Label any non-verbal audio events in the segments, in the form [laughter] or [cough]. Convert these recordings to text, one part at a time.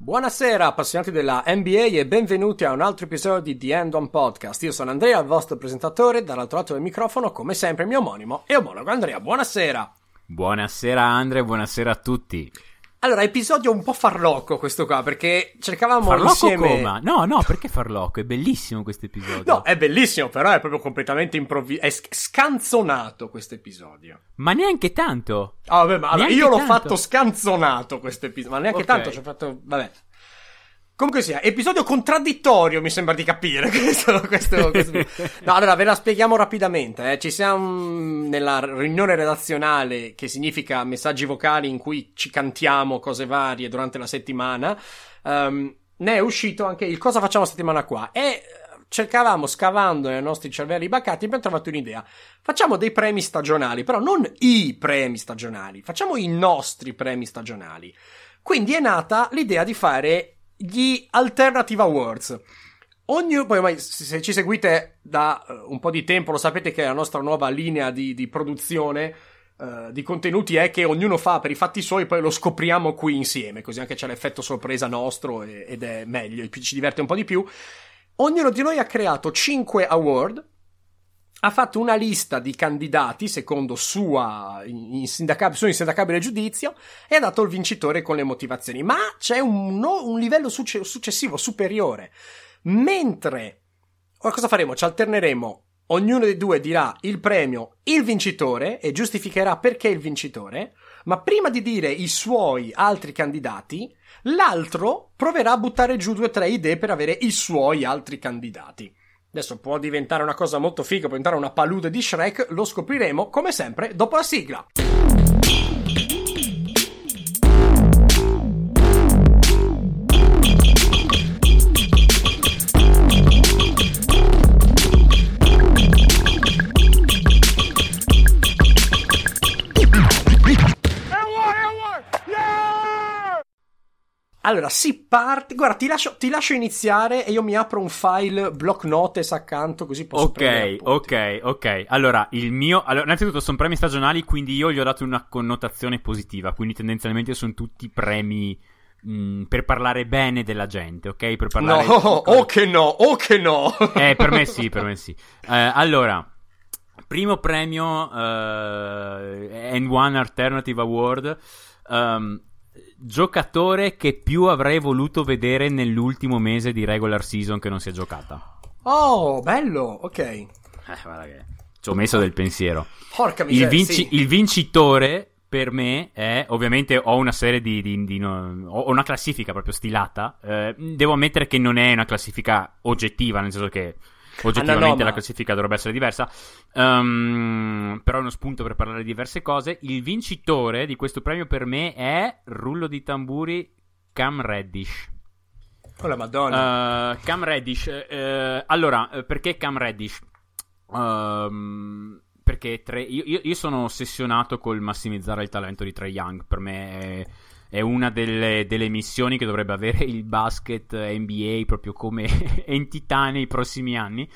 Buonasera appassionati della NBA e benvenuti a un altro episodio di The End On Podcast. Io sono Andrea, il vostro presentatore, dall'altro lato del microfono, come sempre, il mio omonimo e omologo Andrea. Buonasera! Buonasera Andrea, buonasera a tutti. Allora, episodio un po' farlocco questo qua, perché cercavamo farlocco insieme... Coma? No, no, perché farlocco? È bellissimo questo episodio. No, è bellissimo, però è proprio completamente improvvisato. È scanzonato questo episodio. Ma neanche tanto. Ah, vabbè, ma allora, io l'ho tanto. fatto scanzonato questo episodio, ma neanche okay. tanto, ci ho fatto... Vabbè. Comunque sia, episodio contraddittorio mi sembra di capire [laughs] questo, questo, questo. No, allora ve la spieghiamo rapidamente. Eh. Ci siamo nella riunione redazionale che significa messaggi vocali in cui ci cantiamo cose varie durante la settimana. Um, ne è uscito anche il cosa facciamo settimana qua e cercavamo scavando nei nostri cervelli baccati abbiamo trovato un'idea. Facciamo dei premi stagionali, però non i premi stagionali, facciamo i nostri premi stagionali. Quindi è nata l'idea di fare gli Alternative Awards. Ogni, poi se ci seguite da uh, un po' di tempo lo sapete che la nostra nuova linea di, di produzione uh, di contenuti è che ognuno fa per i fatti suoi poi lo scopriamo qui insieme, così anche c'è l'effetto sorpresa nostro e, ed è meglio, ci diverte un po' di più. Ognuno di noi ha creato 5 award ha fatto una lista di candidati secondo sua insindacab- suo insindacabile giudizio e ha dato il vincitore con le motivazioni. Ma c'è un, no, un livello succe- successivo, superiore. Mentre, ora cosa faremo? Ci alterneremo. Ognuno dei due dirà il premio, il vincitore e giustificherà perché il vincitore. Ma prima di dire i suoi altri candidati, l'altro proverà a buttare giù due o tre idee per avere i suoi altri candidati. Adesso può diventare una cosa molto figa, può diventare una palude di Shrek, lo scopriremo come sempre dopo la sigla. Allora, si parte. Guarda, ti lascio, ti lascio, iniziare e io mi apro un file block notes accanto così posso Ok, ok, ok. Allora, il mio. Allora, innanzitutto sono premi stagionali, quindi io gli ho dato una connotazione positiva. Quindi tendenzialmente sono tutti premi. Mh, per parlare bene della gente, ok? Per parlare. No, oh che no, oh che no. eh, per me sì, per me sì. Eh, allora. Primo premio uh, N1 Alternative Award. Um, giocatore che più avrei voluto vedere nell'ultimo mese di regular season che non si è giocata. Oh, bello, ok. Eh, guarda che ci ho messo del pensiero. Porca miseria, il, vinci- sì. il vincitore per me è ovviamente ho una serie di, di, di no, ho una classifica proprio stilata. Eh, devo ammettere che non è una classifica oggettiva, nel senso che Oggettivamente ah, no, la classifica dovrebbe essere diversa, um, però è uno spunto per parlare di diverse cose. Il vincitore di questo premio per me è, rullo di tamburi, Cam Reddish. Oh la madonna. Uh, Cam Reddish, uh, allora, perché Cam Reddish? Uh, perché tre, io, io, sono ossessionato col massimizzare il talento di Trey Young, per me è è una delle, delle, missioni che dovrebbe avere il basket NBA proprio come [laughs] entità nei prossimi anni.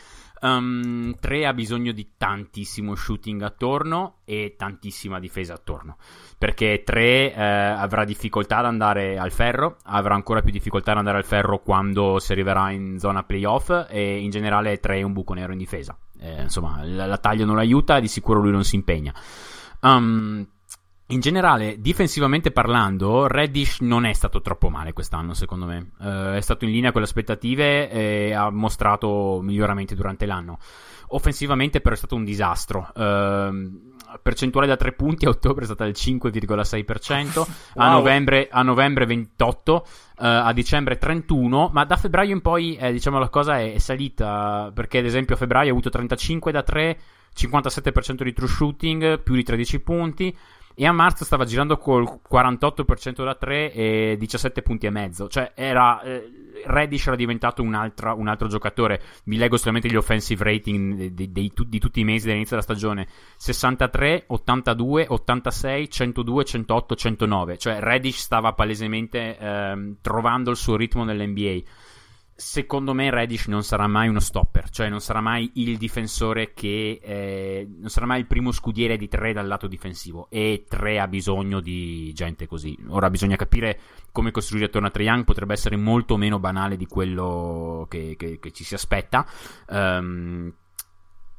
Um, 3 ha bisogno di tantissimo shooting attorno e tantissima difesa attorno. Perché 3 eh, avrà difficoltà ad andare al ferro, avrà ancora più difficoltà ad andare al ferro quando si arriverà in zona playoff e in generale 3 è un buco nero in difesa. Eh, insomma, la, la taglia non l'aiuta di sicuro lui non si impegna. Um, in generale, difensivamente parlando, Reddish non è stato troppo male quest'anno, secondo me. Uh, è stato in linea con le aspettative e ha mostrato miglioramenti durante l'anno. Offensivamente, però, è stato un disastro. Uh, percentuale da tre punti a ottobre è stata del 5,6%, [laughs] wow. a, novembre, a, novembre, 28%, uh, eh, a dicembre 31%, ma da febbraio in poi, eh, diciamo, la cosa è, è salita perché, ad esempio, a febbraio ha avuto 35 da 3, 57% di true shooting, più di 13 punti e a marzo stava girando col 48% da 3 e 17 punti e mezzo. Cioè, era. Eh, Reddish era diventato un, altra, un, altro giocatore. Vi leggo solamente gli offensive rating di, di, di, tutti i mesi dall'inizio della stagione: 63, 82, 86, 102, 108, 109. Cioè, Reddish stava palesemente ehm, trovando il suo ritmo nell'NBA. Secondo me Reddish non sarà mai uno stopper, cioè non sarà mai il difensore che eh, non sarà mai il primo scudiere di tre dal lato difensivo e tre ha bisogno di gente così. Ora bisogna capire come costruire attorno a Young, potrebbe essere molto meno banale di quello che, che, che ci si aspetta. Um,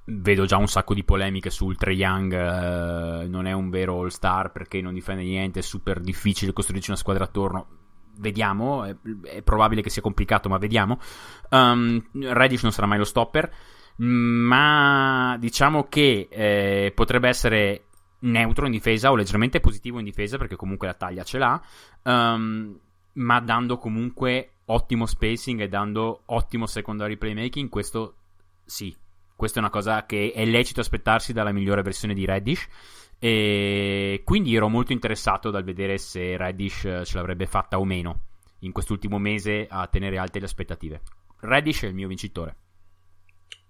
vedo già un sacco di polemiche sul Trae Young eh, non è un vero all star perché non difende niente, è super difficile costruirci una squadra attorno vediamo, è, è, probabile che sia complicato, ma vediamo. Um, Reddish non sarà mai lo stopper, ma diciamo che eh, potrebbe essere neutro in difesa o leggermente positivo in difesa perché comunque la taglia ce l'ha, um, ma dando comunque ottimo spacing e dando ottimo secondary playmaking, questo sì, questa è una cosa che è lecito aspettarsi dalla migliore versione di Reddish. E quindi ero molto interessato dal vedere se Reddish eh, ce l'avrebbe fatta o meno in quest'ultimo mese a tenere alte le aspettative. Reddish è il mio vincitore.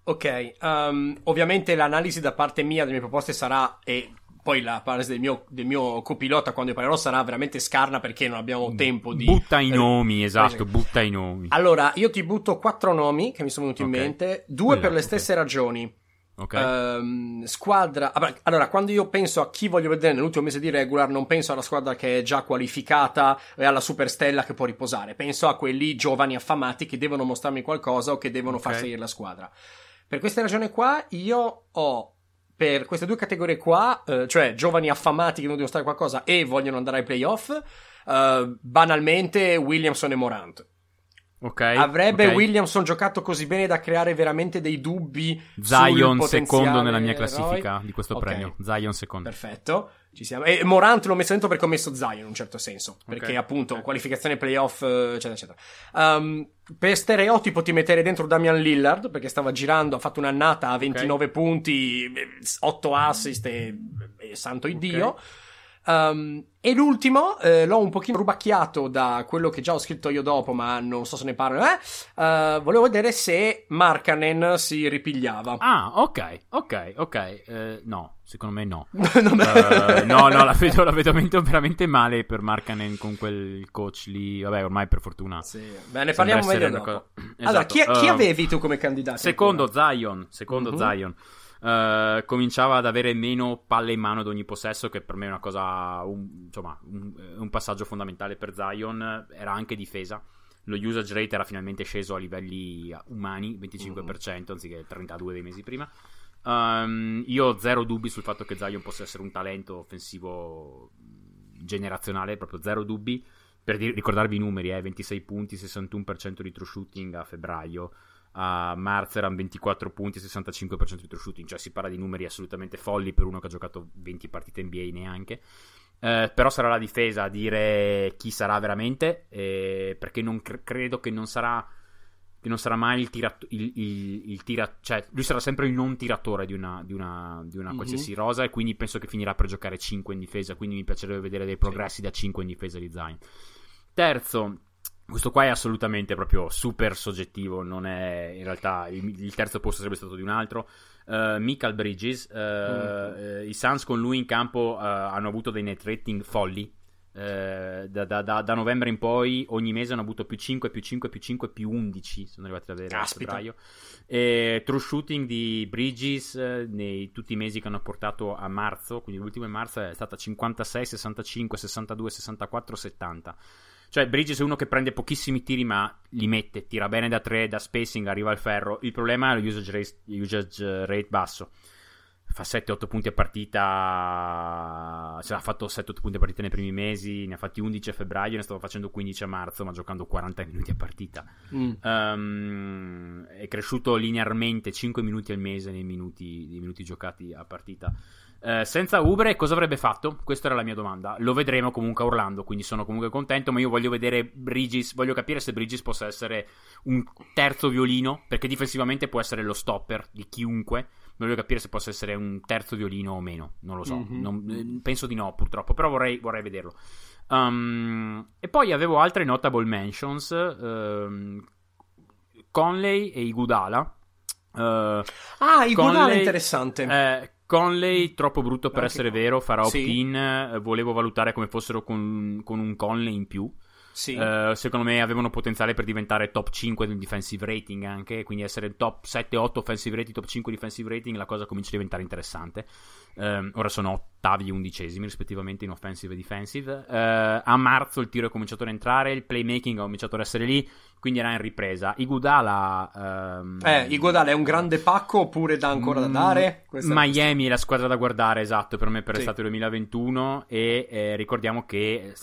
Ok, um, ovviamente l'analisi da parte mia delle mie proposte sarà, e poi la analisi del mio, del mio copilota quando parlerò sarà veramente scarna perché non abbiamo tempo di... Butta i nomi, esatto, butta i nomi. Allora, io ti butto quattro nomi che mi sono venuti okay. in mente, due per le stesse okay. ragioni. Okay. Um, squadra. Allora, quando io penso a chi voglio vedere nell'ultimo mese di regular, non penso alla squadra che è già qualificata e alla superstella che può riposare. Penso a quelli giovani affamati che devono mostrarmi qualcosa o che devono okay. far salire la squadra. Per questa ragione qua, io ho per queste due categorie qua, eh, cioè giovani affamati che devono dimostrare qualcosa e vogliono andare ai playoff, eh, banalmente Williamson e Morant. Okay, Avrebbe okay. Williamson giocato così bene da creare veramente dei dubbi Zion secondo nella mia classifica Roy. di questo okay. premio. Zion secondo. Perfetto. Ci siamo. E Morant l'ho messo dentro perché ho messo Zion in un certo senso. Perché appunto qualificazione playoff, eccetera, eccetera. Um, per stereotipo ti metterei dentro Damian Lillard perché stava girando, ha fatto un'annata a 29 punti, 8 assist e, e santo Dio. Um, e l'ultimo eh, l'ho un pochino rubacchiato da quello che già ho scritto io dopo, ma non so se ne parlo. Eh? Uh, volevo vedere se Markanen si ripigliava. Ah, ok, ok, ok. Uh, no, secondo me no. [laughs] uh, no, no, la vedo, la vedo veramente male per Markanen con quel coach lì. Vabbè, ormai per fortuna. Sì. Beh, ne parliamo meglio dopo. Co- esatto. Allora, chi, chi ehm, avevi tu come candidato? Secondo Zion, secondo uh-huh. Zion. Uh, cominciava ad avere meno palle in mano ad ogni possesso, che per me è una cosa, un, insomma, un, un, passaggio fondamentale per Zion. Era anche difesa. Lo usage rate era finalmente sceso a livelli umani, 25%, mm. anziché il 32% dei mesi prima. Um, io ho zero dubbi sul fatto che Zion possa essere un talento offensivo generazionale, proprio zero dubbi. Per ricordarvi i numeri, eh, 26 punti, 61% di true shooting a febbraio a marzo erano 24 punti e 65% di true shooting, cioè si parla di numeri assolutamente folli per uno che ha giocato 20 partite NBA neanche. Eh, però sarà la difesa a dire chi sarà veramente, eh, perché non cre- credo che non sarà, che non sarà mai il tiratore, tira- cioè lui sarà sempre il non tiratore di una, di una, di una mm-hmm. qualsiasi rosa e quindi penso che finirà per giocare 5 in difesa, quindi mi piacerebbe vedere dei progressi sì. da 5 in difesa di Zayn. Terzo, questo qua è assolutamente proprio super soggettivo, non è in realtà il, il terzo posto sarebbe stato di un altro. Uh, Michael Bridges, uh, mm. uh, i Suns con lui in campo hanno avuto dei net rating folli. Da, da, da, da, novembre in poi ogni mese hanno avuto più 5, più 5, più 5, più 11. Sono arrivati ad avere a febbraio. E, true shooting di Bridges nei tutti i mesi che hanno portato a marzo, quindi l'ultimo in marzo è stata 56, 65, 62, 64, 70. Cioè, Bridges è uno che prende pochissimi tiri, ma li mette, tira bene da tre, da spacing, arriva al ferro. Il problema è lo usage rate, usage rate basso. Fa 7-8 punti a partita. Se ha fatto 7-8 punti a partita nei primi mesi, ne ha fatti 11 a febbraio, ne stavo facendo 15 a marzo, ma giocando 40 minuti a partita. Mm. Um, è cresciuto linearmente 5 minuti al mese nei minuti, nei minuti giocati a partita. Eh, senza Ubre cosa avrebbe fatto? Questa era la mia domanda. Lo vedremo comunque a Orlando, quindi sono comunque contento, ma io voglio vedere Bridges, voglio capire se Bridges possa essere un terzo violino, perché difensivamente può essere lo stopper di chiunque. Voglio capire se possa essere un terzo violino o meno, non lo so, mm-hmm. non, eh, penso di no purtroppo, però vorrei, vorrei vederlo. Um, e poi avevo altre notable mentions, um, Conley e Igudala. Uh, ah, Igudala è interessante. Eh, Conley, troppo brutto per Anche essere vero, farà opt-in. Sì. Eh, volevo valutare come fossero con, con, un Conley in più. Sì. Uh, secondo me avevano potenziale per diventare top 5 del defensive rating anche, quindi essere top 7-8 offensive rating, top 5 defensive rating, la cosa comincia a diventare interessante. Uh, ora sono ottavi e undicesimi rispettivamente in offensive e defensive. Uh, a marzo il tiro è cominciato ad entrare, il playmaking ha cominciato ad essere lì, quindi era in ripresa. Iguodala... Um... Eh, Iguodala è un grande pacco oppure da ancora da dare? Questa Miami è la squadra da guardare, esatto, per me per sì. l'estate 2021 e eh, ricordiamo che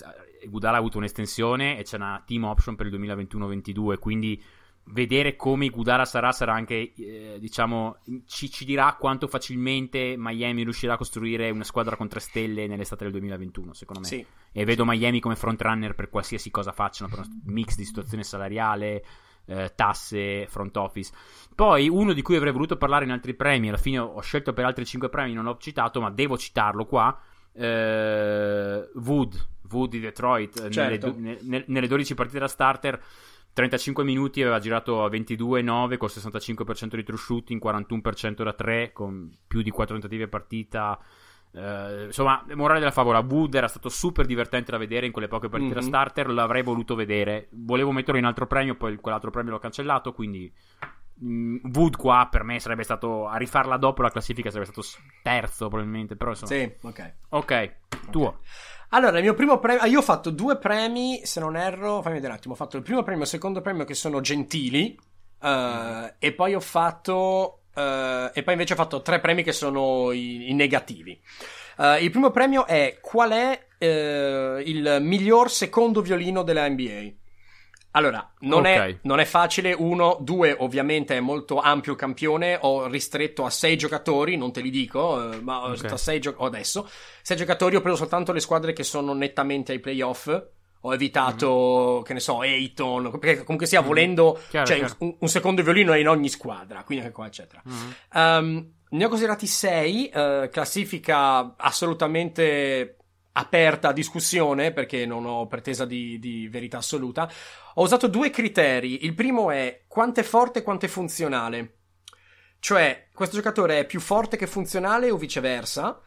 Gudala ha avuto un'estensione e c'è una team option per il 2021-22, quindi vedere come Gudala sarà sarà anche, eh, diciamo, ci, ci, dirà quanto facilmente Miami riuscirà a costruire una squadra con tre stelle nell'estate del 2021, secondo me. Sì. E vedo Miami come frontrunner per qualsiasi cosa facciano, per un mix di situazione salariale, eh, tasse, front office. Poi uno di cui avrei voluto parlare in altri premi, alla fine ho scelto per altri cinque premi, non l'ho citato, ma devo citarlo qua. Eh, Wood, Wood di Detroit, eh, certo. nelle, nelle, nelle 12 partite da starter 35 minuti aveva girato a 22-9 con 65% di true shooting, 41% da 3 con più di 4 tentative a partita. Uh, insomma, morale della favola, Wood era stato super divertente da vedere in quelle poche partite mm-hmm. da starter, l'avrei voluto vedere. Volevo metterlo in altro premio, poi quell'altro premio l'ho cancellato, quindi mm, Wood qua per me sarebbe stato a rifarla dopo la classifica sarebbe stato terzo probabilmente, però insomma. Sì, ok. Ok, tuo. Okay. Allora, il mio primo premio. Ah, io ho fatto due premi, se non erro. Fammi vedere un attimo. Ho fatto il primo premio e il secondo premio che sono gentili. Uh, e poi ho fatto. Uh, e poi invece ho fatto tre premi che sono i, i negativi. Uh, il primo premio è qual è il miglior secondo violino della NBA? Allora, non, okay. è, non, è, facile. Uno, due, ovviamente è molto ampio il campione. Ho ristretto a sei giocatori, non te li dico, eh, ma ho okay. a sei giocatori. adesso. Sei giocatori, ho preso soltanto le squadre che sono nettamente ai playoff. Ho evitato, mm-hmm. che ne so, Ayton, perché comunque sia, mm-hmm. volendo, chiaro, cioè, chiaro. Un, un, secondo violino è in ogni squadra, quindi qua, eccetera. Mm-hmm. Um, ne ho considerati sei, uh, classifica assolutamente aperta a discussione perché non ho pretesa di, di, verità assoluta. Ho usato due criteri. Il primo è quanto è forte e quanto è funzionale. Cioè, questo giocatore è più forte che funzionale o viceversa.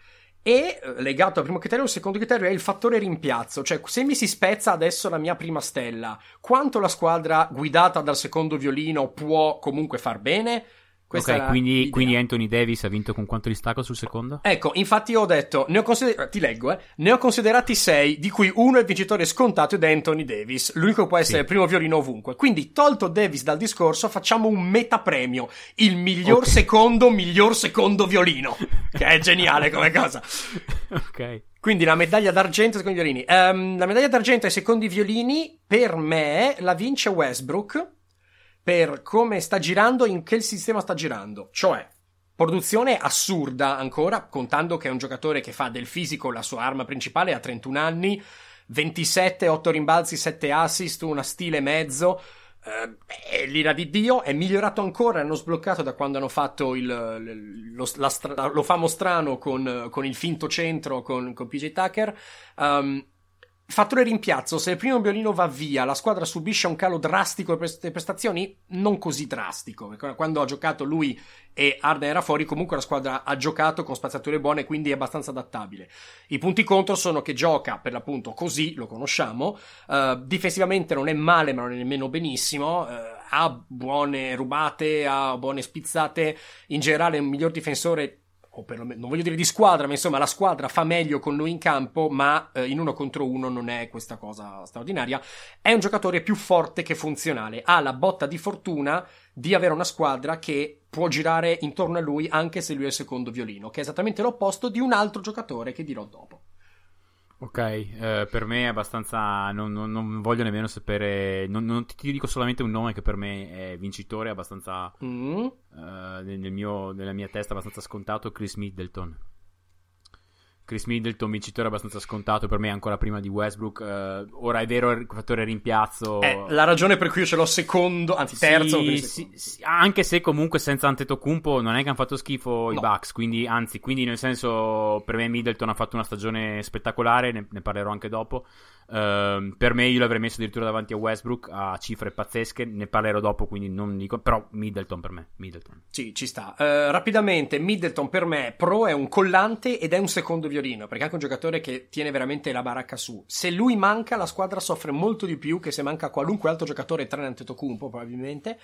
E legato al primo criterio, il secondo criterio è il fattore rimpiazzo, cioè se mi si spezza adesso la mia prima stella, quanto la squadra guidata dal secondo violino può comunque far bene? Questa ok, quindi, quindi, Anthony Davis ha vinto con quanto distacco sul secondo? Ecco, infatti ho detto, ne ho consider- ti leggo, eh, ne ho considerati sei, di cui uno è il vincitore scontato ed è Anthony Davis, l'unico che può essere sì. il primo violino ovunque. Quindi, tolto Davis dal discorso, facciamo un metapremio, il miglior okay. secondo, miglior secondo violino, che è geniale come cosa. [laughs] ok. Quindi la medaglia d'argento ai secondi violini. Um, la medaglia d'argento ai secondi violini, per me, la vince Westbrook per come sta girando, in che sistema sta girando. Cioè, produzione assurda ancora, contando che è un giocatore che fa del fisico la sua arma principale a 31 anni, 27, 8 rimbalzi, 7 assist, una stile mezzo. Uh, è l'ira di Dio, è migliorato ancora, hanno sbloccato da quando hanno fatto il, lo, la, lo famo strano con, con, il finto centro con, con PJ Tucker. Um, Fattore rimpiazzo, se il primo violino va via, la squadra subisce un calo drastico delle prestazioni? Non così drastico, perché quando ha giocato lui e Arden era fuori, comunque la squadra ha giocato con spaziature buone, quindi è abbastanza adattabile. I punti contro sono che gioca per l'appunto così, lo conosciamo, uh, difensivamente non è male, ma non è nemmeno benissimo, uh, ha buone rubate, ha buone spizzate, in generale è un miglior difensore o perlomeno, non voglio dire di squadra, ma insomma la squadra fa meglio con lui in campo, ma eh, in uno contro uno non è questa cosa straordinaria. È un giocatore più forte che funzionale, ha la botta di fortuna di avere una squadra che può girare intorno a lui anche se lui è il secondo violino, che è esattamente l'opposto di un altro giocatore che dirò dopo. Ok, eh, per me è abbastanza. Non, non, non voglio nemmeno sapere. Non, non, ti dico solamente un nome che per me è vincitore, abbastanza. Mm. Uh, nel mio, nella mia testa, abbastanza scontato: Chris Middleton. Chris Middleton, vincitore abbastanza scontato per me ancora prima di Westbrook. Uh, ora è vero il fattore rimpiazzo. È la ragione per cui io ce l'ho secondo, anzi terzo. Sì, sì, sì, anche se comunque senza Antetokounmpo non è che hanno fatto schifo no. i Bucks. Quindi, anzi, quindi nel senso, per me Middleton ha fatto una stagione spettacolare. Ne, ne parlerò anche dopo. Uh, per me io l'avrei messo addirittura davanti a Westbrook a cifre pazzesche, ne parlerò dopo, quindi non dico, però Middleton per me, Middleton. Sì, ci sta. Uh, rapidamente, Middleton per me pro è un collante ed è un secondo violino, perché è anche un giocatore che tiene veramente la baracca su. Se lui manca, la squadra soffre molto di più che se manca qualunque altro giocatore, tranne Antetokounmpo probabilmente.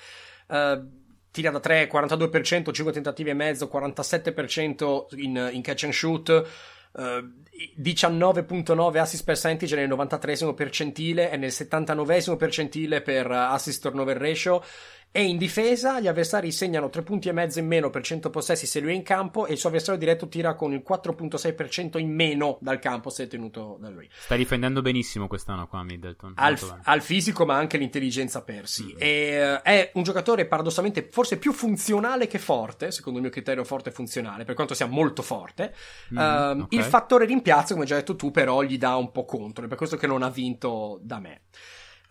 Uh, tira da 3, 42%, 5 tentativi e mezzo, 47% in, in catch and shoot. Uh, 19.9 assist percentage nel 93 percentile e nel 79 percentile per assist turnover ratio e in difesa gli avversari segnano 3 punti e mezzo in meno per 100 possessi se lui è in campo e il suo avversario diretto tira con il 4.6% in meno dal campo se è tenuto da lui. Stai difendendo benissimo quest'anno qua Middleton. Al, al fisico ma anche l'intelligenza persi. Mm-hmm. E, uh, è un giocatore paradossalmente forse più funzionale che forte, secondo il mio criterio forte e funzionale, per quanto sia molto forte. Mm-hmm, uh, okay. Il fattore rimpiazzo, come già detto tu, però gli dà un po' contro, è per questo che non ha vinto da me.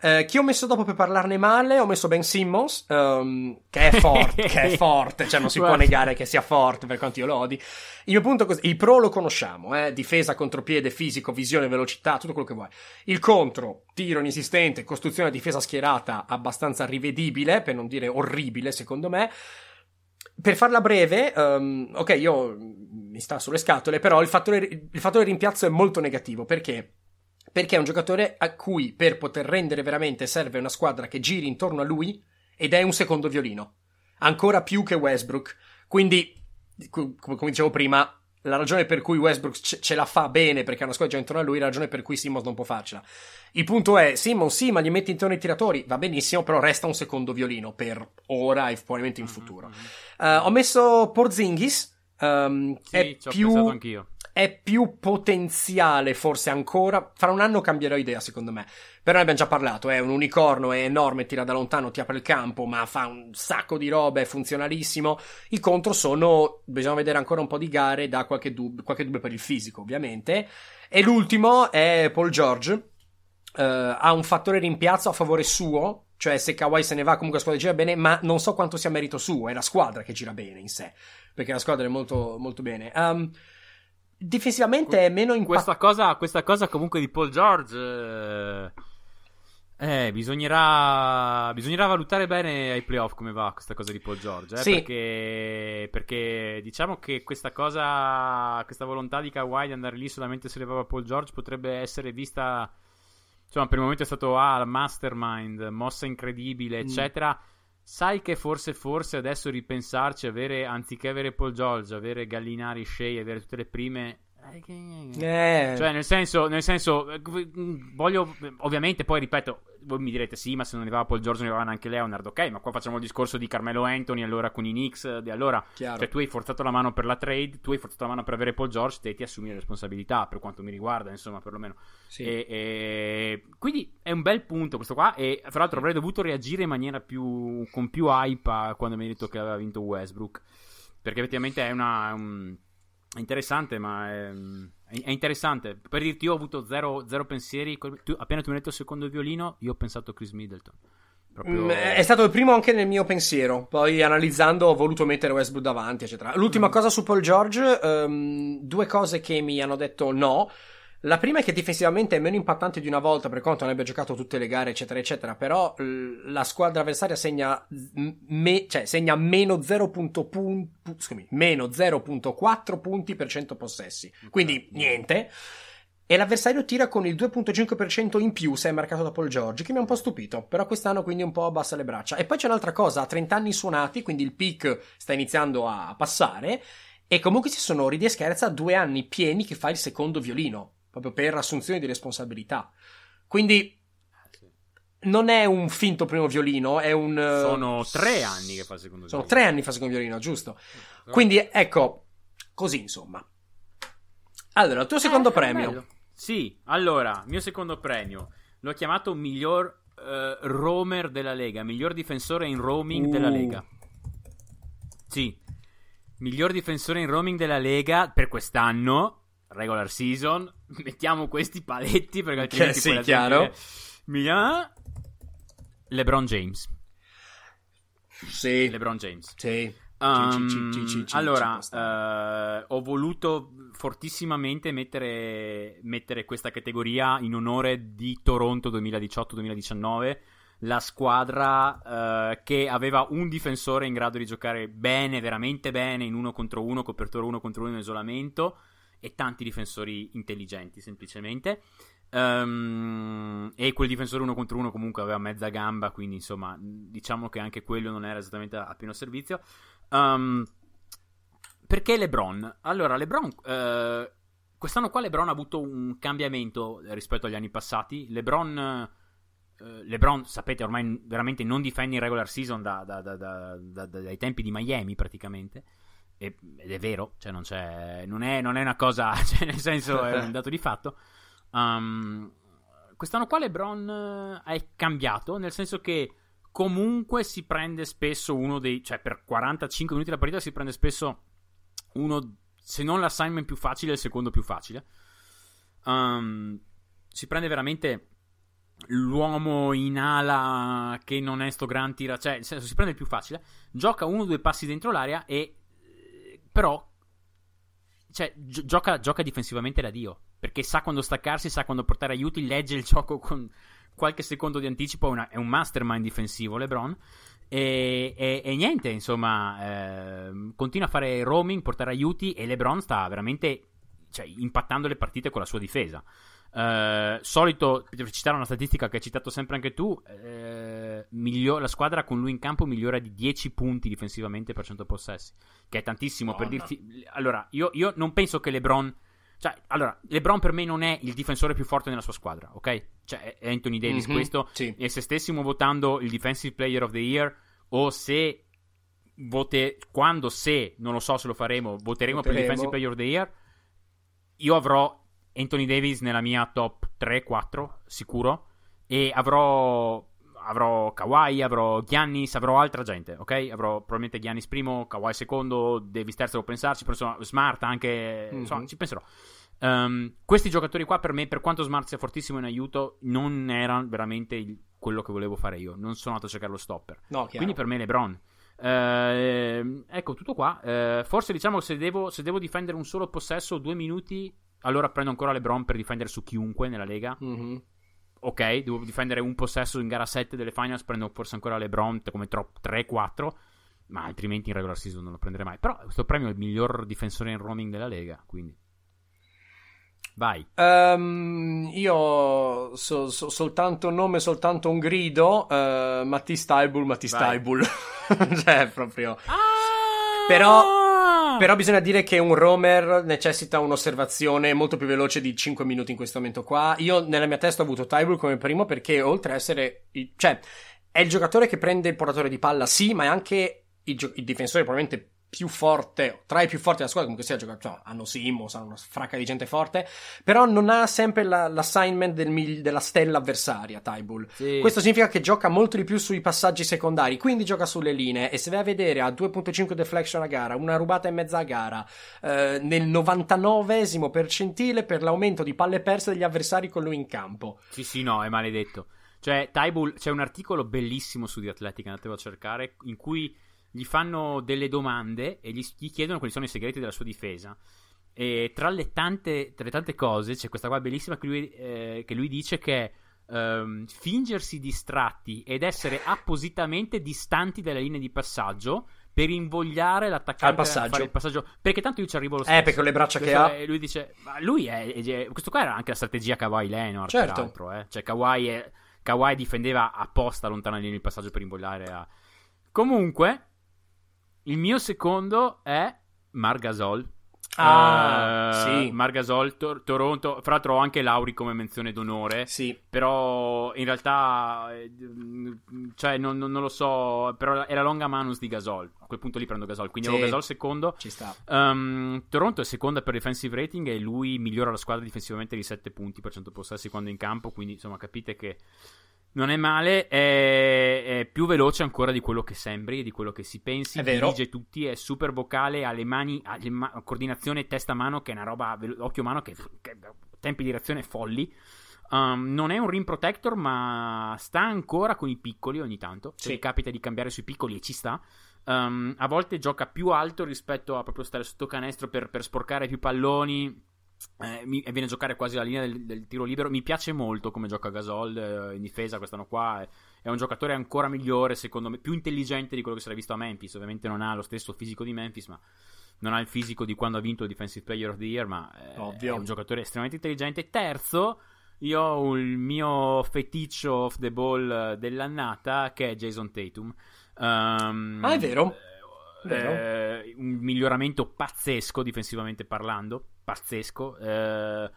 Eh, chi ho messo dopo per parlarne male? Ho messo Ben Simmons, um, che è forte, che è [laughs] forte, cioè non si può negare che sia forte per quanto io lo odi. Il mio punto è così, il pro lo conosciamo, eh? difesa, contropiede, fisico, visione, velocità, tutto quello che vuoi. Il contro, tiro inesistente, costruzione difesa schierata abbastanza rivedibile, per non dire orribile secondo me. Per farla breve, um, ok, io mi sta sulle scatole, però il fattore, il fattore rimpiazzo è molto negativo, perché? Perché è un giocatore a cui per poter rendere veramente serve una squadra che giri intorno a lui ed è un secondo violino, ancora più che Westbrook. Quindi, come dicevo prima, la ragione per cui Westbrook ce la fa bene perché è una squadra già intorno a lui, la ragione per cui Simmons non può farcela. Il punto è, Simmons sì, ma gli metti intorno i tiratori, va benissimo, però resta un secondo violino per ora e probabilmente in mm-hmm, futuro. Uh, ho messo Porzingis, um, sì, è più... è più potenziale forse ancora. Fra un anno cambierò idea, secondo me. Però ne abbiamo già parlato, è un unicorno, è enorme, tira da lontano, ti apre il campo, ma fa un sacco di robe, è funzionalissimo. I contro sono, bisogna vedere ancora un po' di gare, da qualche, dub- qualche dubbio per il fisico, ovviamente. E l'ultimo è Paul George. Uh, ha un fattore rimpiazzo a favore suo, cioè se Kawhi se ne va comunque la squadra gira bene, ma non so quanto sia merito suo, è la squadra che gira bene in sé, perché la squadra è molto, molto bene. Um, Difensivamente è meno impattante. Questa cosa, questa cosa comunque di Paul George. Eh, eh, bisognerà, bisognerà valutare bene ai playoff come va questa cosa di Paul George. Eh, sì. perché, perché, diciamo che questa cosa, questa volontà di Kawhi di andare lì solamente se levava Paul George potrebbe essere vista. Insomma, per il momento è stato ah, mastermind, mossa incredibile, mm. eccetera. Sai che forse, forse adesso ripensarci, avere, anziché avere Paul George, avere Gallinari, Shea, avere tutte le prime eh. Cioè, nel senso, nel senso, eh, voglio, ovviamente, poi ripeto, voi mi direte sì, ma se non arrivava Paul George non arrivava neanche Leonard, ok, ma qua facciamo il discorso di Carmelo Anthony, allora con i Knicks, di allora, Chiaro. cioè tu hai forzato la mano per la trade, tu hai forzato la mano per avere Paul George, te ti assumi le responsabilità, per quanto mi riguarda, insomma, perlomeno. Sì. E, e... Quindi è un bel punto questo qua, e fra l'altro avrei dovuto reagire in maniera più, con più hype quando mi hai detto che aveva vinto Westbrook, perché effettivamente è una... Un è interessante, ma è, è, interessante. Per dirti, io ho avuto zero, zero pensieri. Tu, appena tu mi hai detto il secondo violino, io ho pensato a Chris Middleton. Proprio... Mm, è stato il primo anche nel mio pensiero. Poi analizzando ho voluto mettere Westbrook davanti, eccetera. L'ultima mm. cosa su Paul George, um, due cose che mi hanno detto no. La prima è che difensivamente è meno impattante di una volta per quanto non abbia giocato tutte le gare, eccetera, eccetera. Però la squadra avversaria segna, me, cioè, segna meno, 0.4 punti per 100 possessi. Quindi niente. E l'avversario tira con il 2.5% in più se è marcato da Paul George, che mi ha un po' stupito. Però quest'anno quindi un po' abbassa le braccia. E poi c'è un'altra cosa, ha 30 anni suonati, quindi il peak sta iniziando a passare. E comunque si sono ridi e scherza due anni pieni che fa il secondo violino proprio per assunzione di responsabilità. Quindi non è un finto primo violino, è un... Eh, sono tre anni che fa il secondo Sono violino. tre anni che fa il secondo violino, giusto. Quindi ecco, così insomma. Allora, il tuo secondo eh, premio. Bello. Sì, allora, mio secondo premio. L'ho chiamato miglior uh, roamer della Lega, miglior difensore in roaming uh. della Lega. Sì, miglior difensore in roaming della Lega per quest'anno regular season, [laughs] mettiamo questi paletti perché altrimenti sì, chiaro. Mia... LeBron James. Sì. LeBron James. Sì. Um, allora, uh, ho voluto fortissimamente mettere, mettere, questa categoria in onore di Toronto 2018-2019, la squadra uh, che aveva un difensore in grado di giocare bene, veramente bene, in uno contro uno, copertura uno contro uno in isolamento, e tanti difensori intelligenti, semplicemente. Um, e quel difensore uno contro uno comunque aveva mezza gamba, quindi insomma, diciamo che anche quello non era esattamente a, pieno servizio. Um, perché LeBron? Allora, LeBron. Uh, quest'anno qua LeBron ha avuto un cambiamento rispetto agli anni passati. LeBron. Uh, LeBron, sapete, ormai veramente non difende in regular season da, da, da, dai tempi di Miami, praticamente. Ed è vero, cioè non, non, è, non è una cosa, [laughs] cioè nel senso è un dato di fatto. Um, quest'anno qua LeBron è cambiato, nel senso che comunque si prende spesso uno dei... cioè per 45 minuti della partita si prende spesso uno, se non l'assignment più facile, il secondo più facile. Um, si prende veramente l'uomo in ala che non è sto gran tira, cioè nel senso si prende il più facile, gioca uno o due passi dentro l'area e però cioè, gi- gioca, gioca difensivamente da Dio perché sa quando staccarsi, sa quando portare aiuti, legge il [laughs] gioco con qualche secondo di anticipo, è, una, è un mastermind difensivo LeBron. E, e, e niente, insomma, eh, continua a fare roaming, portare aiuti e LeBron sta veramente cioè, impattando le partite con la sua difesa. Uh, solito, per citare una statistica che hai citato sempre anche tu, uh, miglior- la squadra con lui in campo migliora di 10 punti difensivamente per 100 possessi, che è tantissimo oh, per dirti. Allora, io, io non penso che LeBron cioè, allora, LeBron per me non è il difensore più forte nella sua squadra, ok? Cioè, è Anthony Davis mm-hmm, questo. Sì. E se stessimo votando il Defensive Player of the Year, o se vote, quando, se, non lo so se lo faremo, voteremo, voteremo. per il Defensive Player of the Year, io avrò Anthony Davis nella mia top 3-4, sicuro. E avrò avrò Kawhi, avrò Giannis, avrò altra gente, ok? Avrò probabilmente Giannis primo, Kawhi secondo, Davis terzo, devo pensarci, però insomma Smart anche, mm-hmm. insomma, ci penserò. Um, questi giocatori qua per me, per quanto Smart sia fortissimo in aiuto, non erano veramente il, quello che volevo fare io. Non sono andato a cercare lo stopper. No, Quindi per me LeBron. Uh, ecco, tutto qua. Uh, forse diciamo se devo, se devo difendere un solo possesso, due minuti, allora prendo ancora LeBron per difendere su chiunque nella lega. Mm-hmm ok, devo difendere un possesso in gara 7 delle finals, prendo forse ancora LeBron come 3-4, ma altrimenti in regular season non lo prenderei mai. Però questo premio è il miglior difensore in roaming della Lega, quindi... Vai. Um, io so, so, soltanto nome, soltanto un grido. Uh, Mattis Taibul, Mattis Taibul. [laughs] cioè, proprio... Ah! Però però bisogna dire che un roamer necessita un'osservazione molto più veloce di 5 minuti in questo momento qua. Io nella mia testa ho avuto Tybull come primo perché oltre a essere... Cioè, è il giocatore che prende il portatore di palla, sì, ma è anche il, il difensore probabilmente più forte, tra i più forti della squadra, comunque sia giocato, cioè, hanno Simmons, hanno una fracca di gente forte, però non ha sempre la, l'assignment del, della stella avversaria, Tybull. Sì. Questo significa che gioca molto di più sui passaggi secondari, quindi gioca sulle linee, e se vai a vedere a 2.5 deflection a gara, una rubata e mezza a gara, eh, nel 99esimo percentile per l'aumento di palle perse degli avversari con lui in campo. Sì, sì, no, è maledetto. Cioè, Tybull, c'è un articolo bellissimo su The Athletic, andatevo a cercare, in cui gli fanno delle domande e gli, gli, chiedono quali sono i segreti della sua difesa. E tra le tante, tra le tante cose c'è questa qua bellissima che lui, eh, che lui dice che ehm, fingersi distratti ed essere [laughs] appositamente distanti dalle linee di passaggio per invogliare l'attaccante a fare il passaggio. Perché tanto io ci arrivo lo eh, stesso. Eh, perché le braccia questo che ha. lui dice, ma lui è, è, Questo qua era anche la strategia Kawhi Leonard, certo. peraltro. Eh. Cioè, Kawhi, è, Kawhi difendeva apposta lontano dalle linee di passaggio per invogliare a. Comunque, il mio secondo è Margasol. Ah, uh, sì. Margasol, Tor- Toronto. Fra l'altro ho anche Lauri come menzione d'onore. Sì. Però in realtà, eh, cioè, non, non, non, lo so. Però è la longa manus di Gasol. A quel punto lì prendo Gasol. Quindi sì. avevo Gasol secondo. Ci sta. Um, Toronto è seconda per defensive rating e lui migliora la squadra difensivamente di 7 punti per 100 possessi quando in campo. Quindi insomma, capite che non è male, è, è, più veloce ancora di quello che sembri, di quello che si pensi. È vero. Dirige tutti, è super vocale, ha le mani, ha le ma- coordinazione testa-mano, che è una roba occhio-mano che, che tempi di reazione folli. Um, non è un rim protector, ma sta ancora con i piccoli ogni tanto. Se sì. capita di cambiare sui piccoli e ci sta. Um, a volte gioca più alto rispetto a proprio stare sotto canestro per, per sporcare più palloni eh, mi, viene a giocare quasi alla linea del, del, tiro libero. Mi piace molto come gioca Gasol eh, in difesa quest'anno qua. È, è, un giocatore ancora migliore, secondo me, più intelligente di quello che si era visto a Memphis. Ovviamente non ha lo stesso fisico di Memphis, ma non ha il fisico di quando ha vinto il Defensive Player of the Year, ma eh, è un giocatore estremamente intelligente. Terzo, io ho il mio feticcio off the ball dell'annata che è Jason Tatum. Um, ah, è vero. Eh, un miglioramento pazzesco difensivamente parlando, pazzesco. Eh,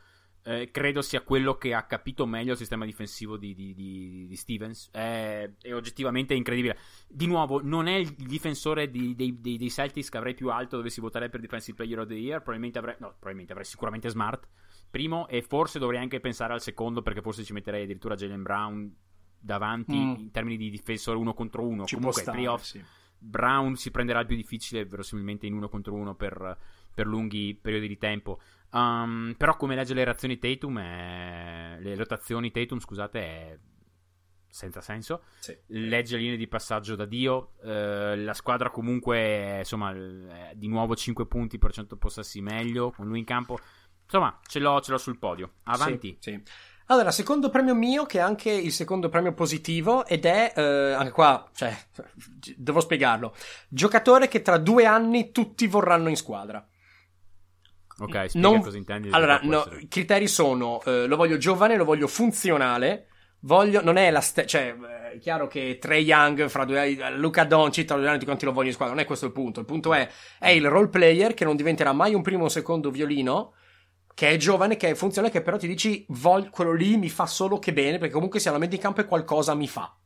eh, credo sia quello che ha capito meglio il sistema difensivo di, di, di, di Stevens. È, è, oggettivamente incredibile. Di nuovo, non è il difensore dei, dei, dei, Celtics che avrei più alto dovessi votare per Defensive Player of the Year. Probabilmente avrei, no, probabilmente avrei sicuramente Smart. Primo, e forse dovrei anche pensare al secondo, perché forse ci metterei addirittura Jalen Brown davanti mm. in termini di difensore uno contro uno. Ci Comunque, stare, playoff. Sì. Brown si prenderà il più difficile, verosimilmente in uno contro uno per, per lunghi periodi di tempo. Um, però come legge le reazioni Tatum è... le rotazioni Tatum, scusate, è senza senso. Sì. Legge le linee di passaggio da Dio. Eh, la squadra comunque, insomma, di nuovo 5 punti per cento possessi meglio con lui in campo. Insomma, ce l'ho, ce l'ho sul podio. Avanti. Sì, sì. Allora, secondo premio mio, che è anche il secondo premio positivo, ed è, eh, anche qua, cioè, devo spiegarlo, giocatore che tra due anni tutti vorranno in squadra. Ok, spiega non... cosa intendi. Allora, no, i criteri sono, eh, lo voglio giovane, lo voglio funzionale, voglio, non è la stessa, cioè, è chiaro che Trey Young, fra due anni, Luca Doncic, tra due anni tutti quanti lo voglio in squadra, non è questo il punto, il punto è, è il role player che non diventerà mai un primo o secondo violino, che è giovane, che funziona, che però ti dici, voglio, quello lì mi fa solo che bene, perché comunque se la metti in campo e qualcosa mi fa.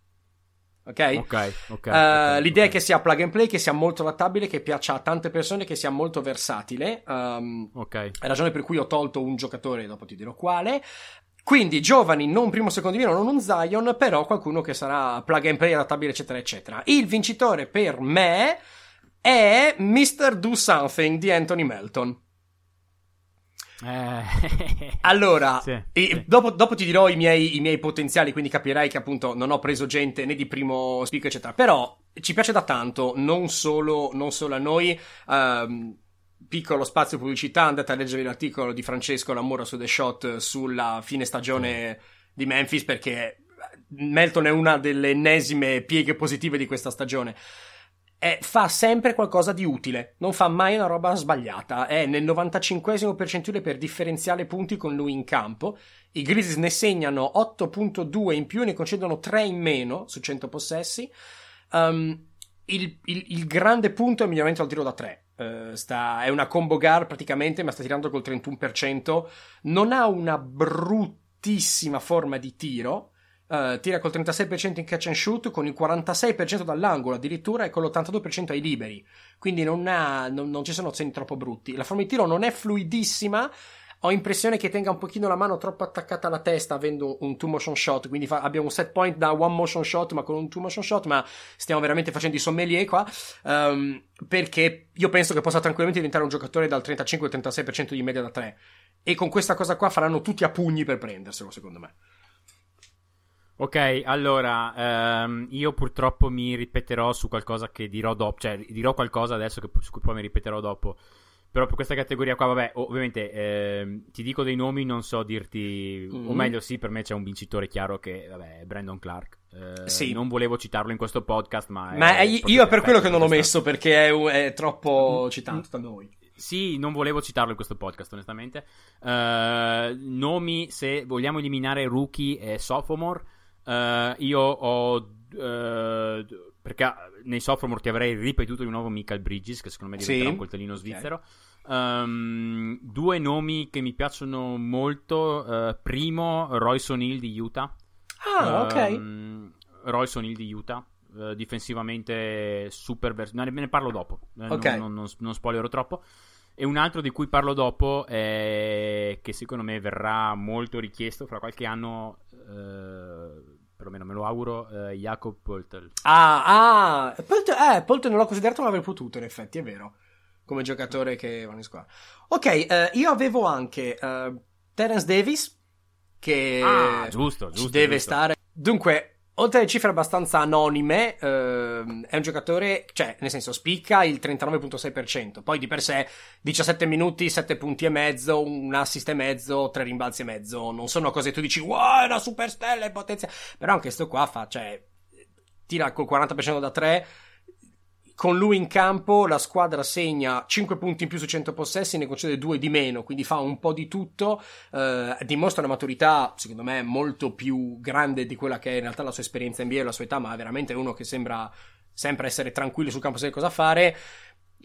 Ok? Ok, ok. Uh, okay l'idea okay. è che sia plug and play, che sia molto adattabile, che piaccia a tante persone, che sia molto versatile. Um, ok. È ragione per cui ho tolto un giocatore, dopo ti dirò quale. Quindi giovani, non primo, secondo vino, non un Zion, però qualcuno che sarà plug and play, adattabile, eccetera, eccetera. Il vincitore per me è Mr. Do Something di Anthony Melton. Eh. [laughs] allora, sì, sì. Dopo, dopo, ti dirò i miei, i miei, potenziali, quindi capirai che appunto non ho preso gente né di primo speaker, eccetera. Però ci piace da tanto, non solo, non solo a noi. Um, piccolo spazio pubblicità, andate a leggere l'articolo di Francesco Lamora su The Shot sulla fine stagione sì. di Memphis perché Melton è una delle ennesime pieghe positive di questa stagione è, fa sempre qualcosa di utile, non fa mai una roba sbagliata, è nel 95 percentile per differenziale punti con lui in campo, i Grizzlies ne segnano 8.2 in più ne concedono 3 in meno su 100 possessi, um, il, il, il, grande punto è il miglioramento al tiro da 3. Uh, eh, sta, è una combo guard praticamente, ma sta tirando col 31%. Non ha una bruttissima forma di tiro, Uh, tira col 36% in catch and shoot, con il 46% dall'angolo addirittura e con l'82% ai liberi. Quindi non, ha, non, non ci sono segni troppo brutti. La forma di tiro non è fluidissima. Ho impressione che tenga un pochino la mano troppo attaccata alla testa avendo un two motion shot. Quindi fa, abbiamo un set point da one motion shot, ma con un two motion shot. Ma stiamo veramente facendo i sommelier qua. Um, perché io penso che possa tranquillamente diventare un giocatore dal 35-36% di media da 3. E con questa cosa qua faranno tutti a pugni per prenderselo, secondo me. Ok, allora, ehm, io purtroppo mi ripeterò su qualcosa che dirò dopo, cioè dirò qualcosa adesso che, su cui poi mi ripeterò dopo. Però per questa categoria qua, vabbè, ovviamente ehm, ti dico dei nomi, non so dirti, mm-hmm. o meglio sì, per me c'è un vincitore chiaro che, vabbè, è Brandon Clark. Eh, sì. Non volevo citarlo in questo podcast, ma... Ma è io è per quello che non l'ho messo, perché è, è troppo mm, citato da noi. Sì, non volevo citarlo in questo podcast, onestamente. Uh, nomi, se vogliamo eliminare rookie e sophomore, Uh, io ho. Uh, perché nei sophomore ti avrei ripetuto di nuovo Michael Bridges, che secondo me diventerà sì. un coltellino svizzero. Okay. Um, due nomi che mi piacciono molto. Uh, primo, Royce O'Neill di Utah. Ah, ok. Um, Royce O'Neill di Utah. Difensivamente super vers- ne, ne parlo dopo okay. non, non, non, non spoilerò troppo e un altro di cui parlo dopo è che secondo me verrà molto richiesto fra qualche anno eh, perlomeno me lo auguro, eh, Jacob Poltel. Ah, ah, Poltel, eh, Poltel non l'ho considerato, ma avrei potuto, in effetti, è vero, come giocatore che va in squadra. Ok, eh, io avevo anche eh, Terence Davis, che ah, giusto, giusto, deve giusto. stare. Dunque, oltre alle cifre abbastanza anonime, ehm, è un giocatore, cioè, nel senso, spicca il 39.6%. Poi di per sé 17 minuti, 7 punti e mezzo, un assist e mezzo, 3 rimbalzi e mezzo. Non sono cose che tu dici, wow, è una superstella, è potenziale. Però anche sto qua fa, cioè, tira col 40% da 3. Con lui in campo la squadra segna 5 punti in più su 100 possessi, ne concede 2 di meno, quindi fa un po' di tutto, eh, dimostra una maturità secondo me molto più grande di quella che è in realtà la sua esperienza in NBA e la sua età, ma è veramente uno che sembra sempre essere tranquillo sul campo, sapere cosa fare.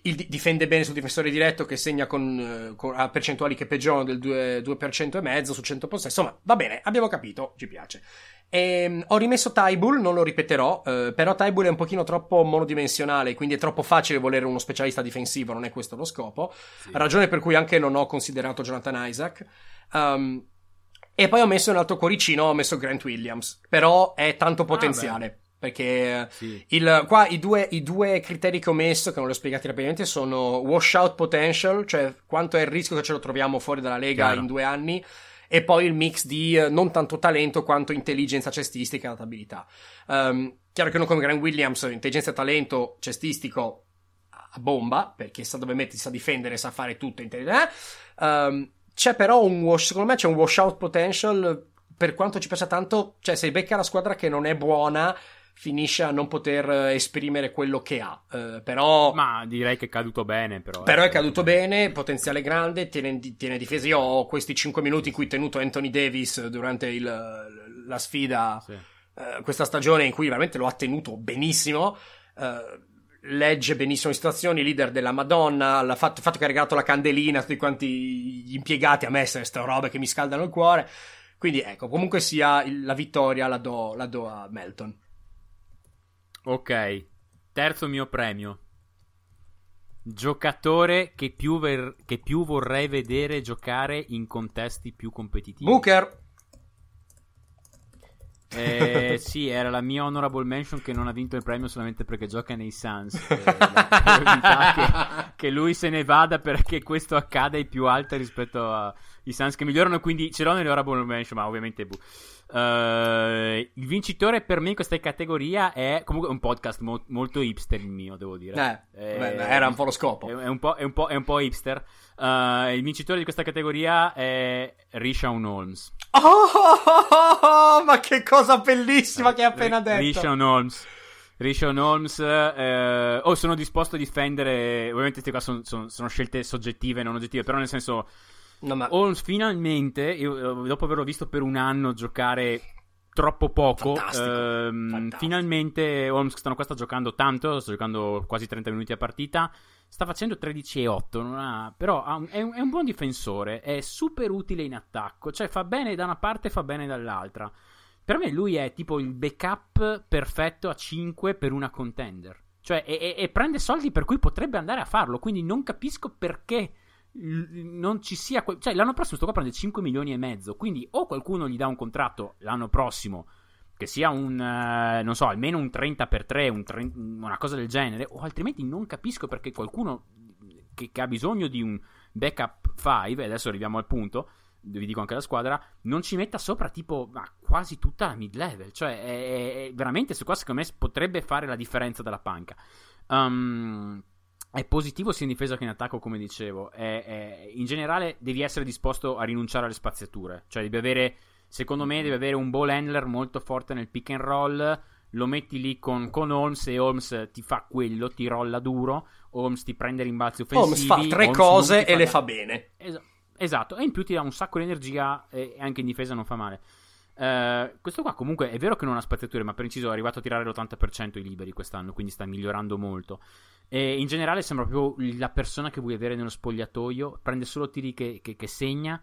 Il, difende bene sul difensore diretto che segna con, eh, con percentuali che peggiorano del 2%, 2% e mezzo su 100 possessi. Insomma, va bene, abbiamo capito, ci piace. E, ehm, ho rimesso Tybull, non lo ripeterò, eh, però Tybull è un pochino troppo monodimensionale, quindi è troppo facile volere uno specialista difensivo, non è questo lo scopo. Sì. Ragione per cui anche non ho considerato Jonathan Isaac. Um, e poi ho messo un altro cuoricino, ho messo Grant Williams, però è tanto ah, potenziale. Ah, perché sì. il, qua i due, i due, criteri che ho messo, che non li ho spiegati rapidamente, sono washout potential, cioè quanto è il rischio che ce lo troviamo fuori dalla Lega Chiaro. in due anni, e poi il mix di eh, non tanto talento quanto intelligenza cestistica e adattabilità. Um, chiaro che uno come Grant Williams, intelligenza e talento cestistico a bomba, perché sa dove mettersi, sa difendere, sa fare tutto. Eh? Um, c'è però un wash, secondo me c'è un washout potential per quanto ci piace tanto, cioè se becca la squadra che non è buona finisce a non poter eh, esprimere quello che ha. Uh, però, Ma direi che è caduto bene. Però, però eh. è caduto bene, potenziale grande, tiene, tiene difesa. Io ho questi 5 minuti in cui ho tenuto Anthony Davis durante il, la sfida sì. uh, questa stagione in cui veramente lo ha tenuto benissimo. Uh, legge benissimo le situazioni, leader della Madonna, il fatto, fatto che ha regalato la candelina a tutti quanti gli impiegati, a me sono queste robe che mi scaldano il cuore. Quindi ecco, comunque sia la vittoria la do, la do a Melton. Ok, terzo mio premio. Giocatore che più, ver- che più vorrei vedere giocare in contesti più competitivi. Booker! Eh, sì, era la mia honorable mention che non ha vinto il premio solamente perché gioca nei Suns. Eh, che, che, lui se ne vada perché questo accada è più alta rispetto ai Suns che migliorano. Quindi ce l'ho nelle honorable mention, ma ovviamente. Bu- Uh, il vincitore per me in questa categoria è comunque un podcast mo- molto hipster il mio, devo dire. Eh, eh, era un po' lo scopo. È, è, un, po', è, un, po', è un, po', hipster. Uh, il vincitore di questa categoria è Rishon Holmes. Oh, oh, oh, ma che cosa bellissima che hai appena detto. Rishon Holmes. Rishon Holmes, eh, oh, sono disposto a difendere. Ovviamente, queste qua sono, sono, sono scelte soggettive, non oggettive, però nel senso No, ma... Holmes finalmente, io, dopo averlo visto per un anno giocare troppo poco, ehm, finalmente Holmes stanno qua sta giocando tanto, sta giocando quasi 30 minuti a partita, sta facendo 13 e 8, ha, però ha un, è, un, è, un, buon difensore, è super utile in attacco, cioè fa bene da una parte e fa bene dall'altra. Per me lui è tipo il backup perfetto a 5 per una contender. Cioè, e, e, e prende soldi per cui potrebbe andare a farlo, quindi non capisco perché non ci sia. Cioè, l'anno prossimo sto qua prende 5 milioni e mezzo. Quindi, o qualcuno gli dà un contratto l'anno prossimo che sia un, uh, non so, almeno un 30 per 3, un 30, una cosa del genere, o altrimenti non capisco perché qualcuno che, che ha bisogno di un backup 5, e adesso arriviamo al punto, vi dico anche la squadra, non ci metta sopra tipo ma, quasi tutta la mid level. Cioè, è, è veramente, su qua secondo me potrebbe fare la differenza della panca. Um, è positivo sia in difesa che in attacco, come dicevo. È, è, in generale, devi essere disposto a rinunciare alle spaziature. Cioè, devi avere, secondo me, devi avere un ball handler molto forte nel pick and roll. Lo metti lì con, con Holmes e Holmes ti fa quello, ti rolla duro. Holmes ti prende rimbalzi offensivi. Holmes fa tre Holmes cose e fa le fa bene. Es- esatto, e in più ti dà un sacco di energia e anche in difesa non fa male. Uh, questo qua comunque è vero che non ha spaziature, ma per inciso è arrivato a tirare l'80% i liberi quest'anno, quindi sta migliorando molto. E in generale sembra proprio la persona che vuoi avere nello spogliatoio. Prende solo tiri che, che, che segna.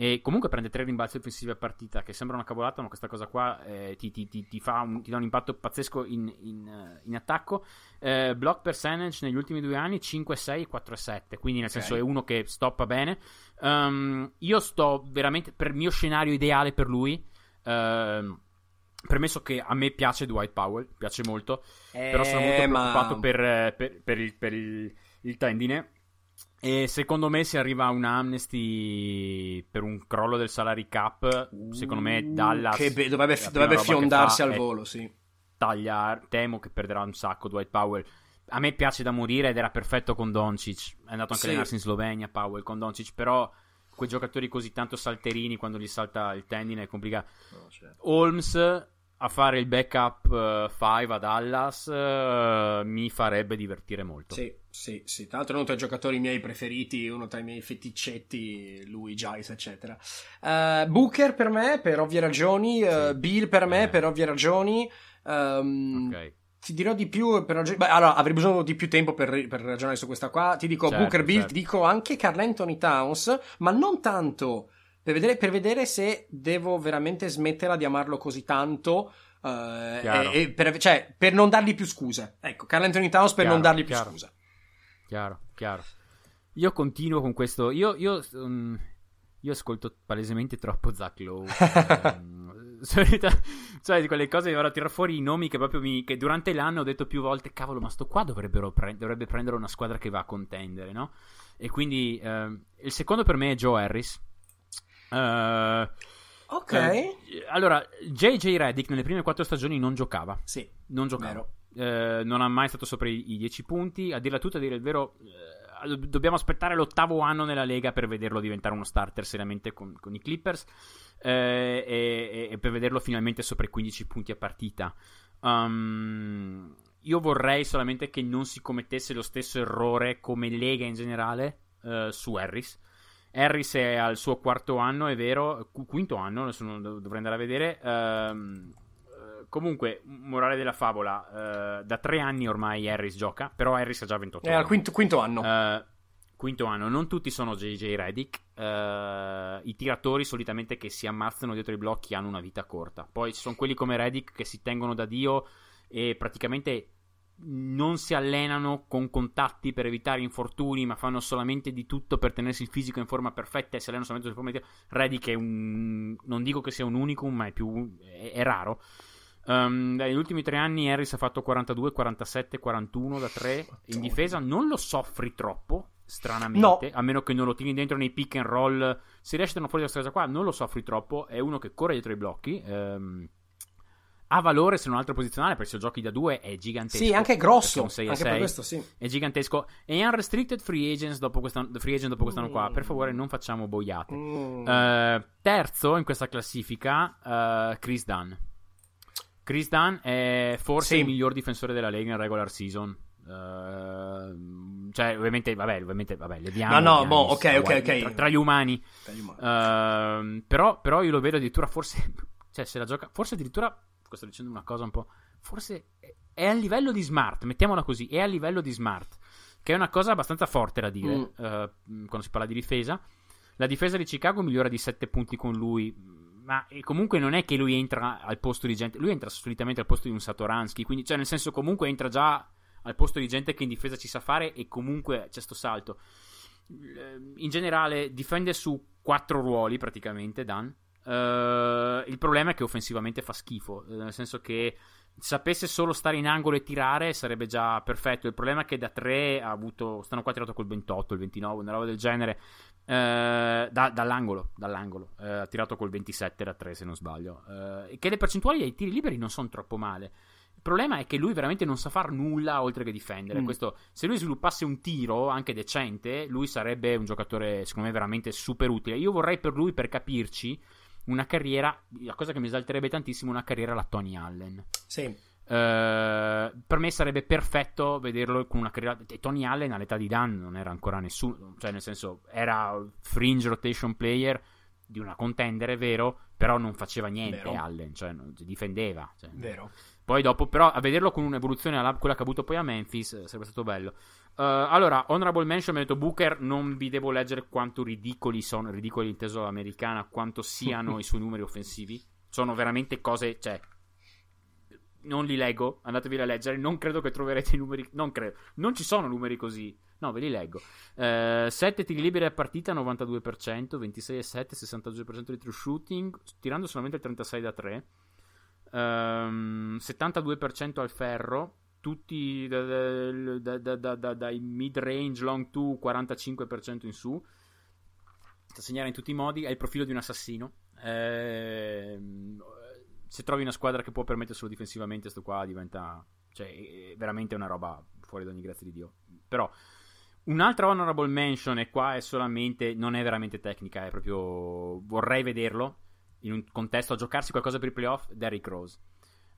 E comunque prende tre rimbalzi offensivi a partita, che sembra una cavolata, ma questa cosa qua eh, ti, ti, ti, ti, un, ti, dà un impatto pazzesco in, in, in attacco. Eh, block percentage negli ultimi due anni 5-6 4-7, quindi nel okay. senso è uno che stoppa bene. Um, io sto veramente per il mio scenario ideale per lui. Uh, Premesso che a me piace Dwight Powell, piace molto, eh, però sono molto ma... preoccupato per, per, per, il, per il, il, tendine. E secondo me se arriva un amnesty per un crollo del salary cap, secondo me Dallas... Che be- dovrebbe, dovrebbe fiondarsi al volo, sì. Tagliare, temo che perderà un sacco Dwight Powell. A me piace da morire ed era perfetto con Doncic. È andato anche sì. a allenarsi in Slovenia, Powell con Doncic, però quei giocatori così tanto salterini quando gli salta il tendine è complicato. Oh, certo. Holmes a fare il backup 5 uh, a Dallas uh, mi farebbe divertire molto. Sì, sì, sì. Tra l'altro è uno tra i giocatori miei preferiti, uno tra i miei feticcetti, lui, Giles, eccetera. Uh, Booker per me, per ovvie ragioni. Sì. Bill per me, eh. per ovvie ragioni. Um, ok. Ti dirò di più per ragioni... Beh, allora, avrei bisogno di più tempo per, per ragionare su questa qua. Ti dico certo, Booker, Bill, certo. ti dico anche Carl Anthony Towns, ma non tanto per vedere, per vedere se devo veramente smetterla di amarlo così tanto. Uh, e, e per, cioè, per non dargli più scuse. Ecco, Carl Anthony Towns per chiaro, non dargli più chiaro. scuse. Chiaro, chiaro. Io continuo con questo. Io, io, um, io ascolto palesemente troppo Zach Lowe. um, [laughs] [laughs] cioè, di quelle cose che vado a tirare fuori i nomi che proprio mi. che durante l'anno ho detto più volte: cavolo, ma sto qua pre- dovrebbe prendere una squadra che va a contendere, no? E quindi uh, il secondo per me è Joe Harris. Uh, ok. Uh, allora, JJ Reddick nelle prime quattro stagioni non giocava. Sì. Non giocava. Uh, non ha mai stato sopra i, i 10 punti. A dirla tutta, a dire il vero, dobbiamo aspettare l'ottavo anno nella Lega per vederlo diventare uno starter seriamente con, con i Clippers. E, e, per vederlo finalmente sopra i 15 punti a partita. Um, io vorrei solamente che non si commettesse lo stesso errore come Lega in generale su Harris Harris è al suo quarto anno, è vero, quinto anno, adesso dovrei andare a vedere. Eh, comunque, morale della favola, uh, da tre anni ormai Harris gioca, però Harris ha già 28 anni. È al quinto, quinto anno. Uh, quinto anno, non tutti sono JJ Reddick. Uh, I tiratori solitamente che si ammazzano dietro i blocchi hanno una vita corta. Poi ci sono quelli come Reddick che si tengono da Dio e praticamente non si allenano con contatti per evitare infortuni, ma fanno solamente di tutto per tenersi il fisico in forma perfetta e si allenano solamente su forma di Reddy che è un non dico che sia un unicum, ma è più è, è raro. Um, negli ultimi tre anni Harris ha fatto 42, 47, 41 da 3 in difesa, non lo soffri troppo, stranamente, no. a meno che non lo tieni dentro nei pick and roll. Se riesci a tenere fuori da questa cosa qua, non lo soffri troppo, è uno che corre dietro i blocchi. Um, ha valore se non altro posizionale perché se giochi da due è gigantesco. Sì, anche grosso. Anche 6 anche 6 per questo, sì. È gigantesco. E unrestricted free agents dopo quest'anno, free agent dopo quest'anno mm. qua. Per favore, non facciamo boiate. Mm. Uh, terzo in questa classifica, uh, Chris Dunn. Chris Dunn è forse sì. il miglior difensore della Lega in regular season. Uh, cioè, ovviamente, vabbè, ovviamente, vabbè, leviamo. No, no, boh, ok, ok, ok. Tra, tra, gli umani. Tra gli umani. Uh, però, però, io lo vedo addirittura forse. [laughs] Cioè, se la gioca. Forse addirittura sto dicendo una cosa un po'. Forse è a livello di smart, mettiamola così, è a livello di smart, che è una cosa abbastanza forte da dire mm. uh, quando si parla di difesa. La difesa di Chicago migliora di 7 punti con lui, ma comunque non è che lui entra al posto di gente, lui entra solitamente al posto di un Satoransky, quindi cioè nel senso comunque entra già al posto di gente che in difesa ci sa fare e comunque c'è sto salto. In generale difende su quattro ruoli praticamente Dan Uh, il problema è che offensivamente fa schifo, eh, nel senso che sapesse solo stare in angolo e tirare sarebbe già perfetto. Il problema è che da 3 ha avuto. Stanno qua tirato col 28, il 29, una roba del genere. Uh, da, dall'angolo, dall'angolo. Uh, ha tirato col 27 da 3, se non sbaglio. Uh, che le percentuali ai tiri liberi non sono troppo male. Il problema è che lui veramente non sa fare nulla oltre che difendere. Mm. Questo, se lui sviluppasse un tiro anche decente, lui sarebbe un giocatore, secondo me, veramente super utile. Io vorrei per lui, per capirci una carriera, la cosa che mi esalterebbe tantissimo, una carriera alla Tony Allen. Sì. Uh, per me sarebbe perfetto vederlo con una carriera. Tony Allen all'età di Dan non era ancora nessuno, cioè nel senso era fringe rotation player di una contender, è vero, però non faceva niente vero. Allen, cioè non, difendeva. Cioè, vero. Poi dopo, però, a vederlo con un'evoluzione alla quella che ha avuto poi a Memphis eh, sarebbe stato bello. Uh, allora, Honorable Mention, mi ha detto Booker, non vi devo leggere quanto ridicoli sono, ridicoli inteso all'americana, quanto siano [laughs] i suoi numeri offensivi. Sono veramente cose, cioè, non li leggo, andatevi a leggere, non credo che troverete i numeri, non credo, non ci sono numeri così. No, ve li leggo. Uh, 7 tiri liberi a partita, 92%, 26 e 7, 62% di true shooting, tirando solamente il 36 da 3. Um, 72% al ferro, tutti da, da, da, dai mid range, long 2, 45% in su. Da segnare in tutti i modi. È il profilo di un assassino. Eh, se trovi una squadra che può permetterselo difensivamente, sto qua diventa. Cioè, veramente una roba fuori da ogni grazia di Dio. Però. Un'altra honorable mention, e qua è solamente. Non è veramente tecnica, è proprio. Vorrei vederlo in un contesto a giocarsi qualcosa per i playoff, Derrick Rose.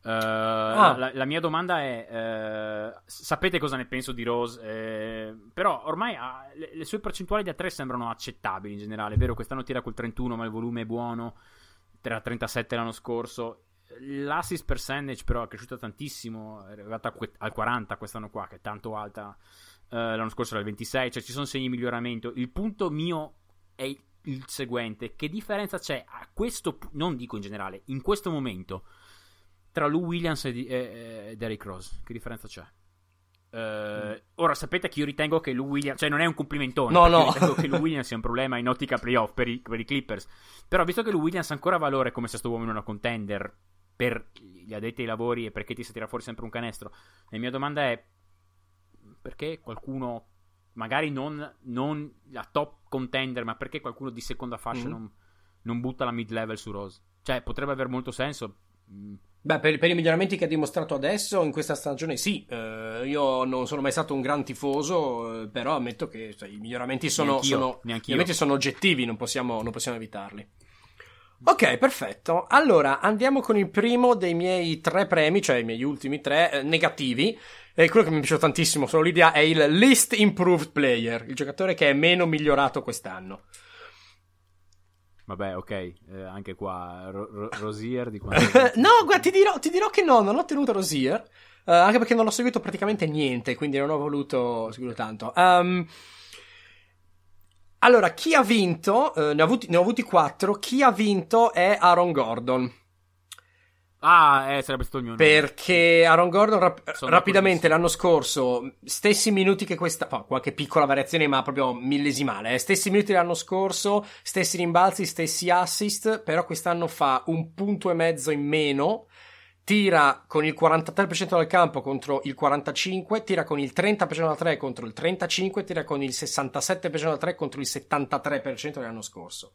Uh, ah. la, la, mia domanda è: uh, sapete cosa ne penso di Rose? Eh, però ormai ha, le, le, sue percentuali da 3 sembrano accettabili in generale. È vero, quest'anno tira col 31, ma il volume è buono. Era 37 l'anno scorso. L'assist percentage, però, è cresciuta tantissimo. È arrivata al 40 quest'anno qua, che è tanto alta. Uh, l'anno scorso era il 26, cioè ci sono segni di miglioramento. Il punto mio è il seguente: che differenza c'è a questo, non dico in generale, in questo momento tra Lou Williams e, e, e Derrick Rose. Che differenza c'è? Uh, ora sapete che io ritengo che Lou Williams, cioè non è un complimentone, no, no. ritengo che [laughs] Lou Williams sia un problema in ottica playoff per i, per i Clippers. Però visto che Lou Williams ha ancora valore come sesto uomo in una contender per gli addetti ai lavori e perché ti si tira fuori sempre un canestro, la mia domanda è perché qualcuno, magari non, non la top contender, ma perché qualcuno di seconda fascia mm. non, non, butta la mid level su Rose? Cioè potrebbe avere molto senso. Mm, Beh, per, per, i miglioramenti che ha dimostrato adesso in questa stagione, sì. Uh, io non sono mai stato un gran tifoso, uh, però ammetto che cioè, i miglioramenti sono, sono, miglioramenti sono oggettivi, non possiamo, non possiamo, evitarli. Ok, perfetto. Allora andiamo con il primo dei miei tre premi, cioè i miei ultimi tre eh, negativi. E quello che mi piace tantissimo, solo l'idea, è il Least Improved Player, il giocatore che è meno migliorato quest'anno. Vabbè, ok, eh, anche qua Ro- Ro- Rosier di quanto... [laughs] no, guarda, ti dirò, ti dirò, che no, non ho tenuto Rosier, uh, anche perché non l'ho seguito praticamente niente, quindi non ho voluto seguirlo tanto. Um, allora, chi ha vinto, uh, ne, ho avuti, ne ho avuti quattro, chi ha vinto è Aaron Gordon. Ah, eh, sarebbe stato il mio nome. Perché Aaron Gordon rap- rapidamente l'anno scorso, stessi minuti che questa, oh, qualche piccola variazione, ma proprio millesimale, eh, stessi minuti dell'anno scorso, stessi rimbalzi, stessi assist, però quest'anno fa un punto e mezzo in meno, tira con il 43% dal campo contro il 45%, tira con il 30% da 3 contro il 35%, tira con il 67% da 3 contro il 73% dell'anno scorso.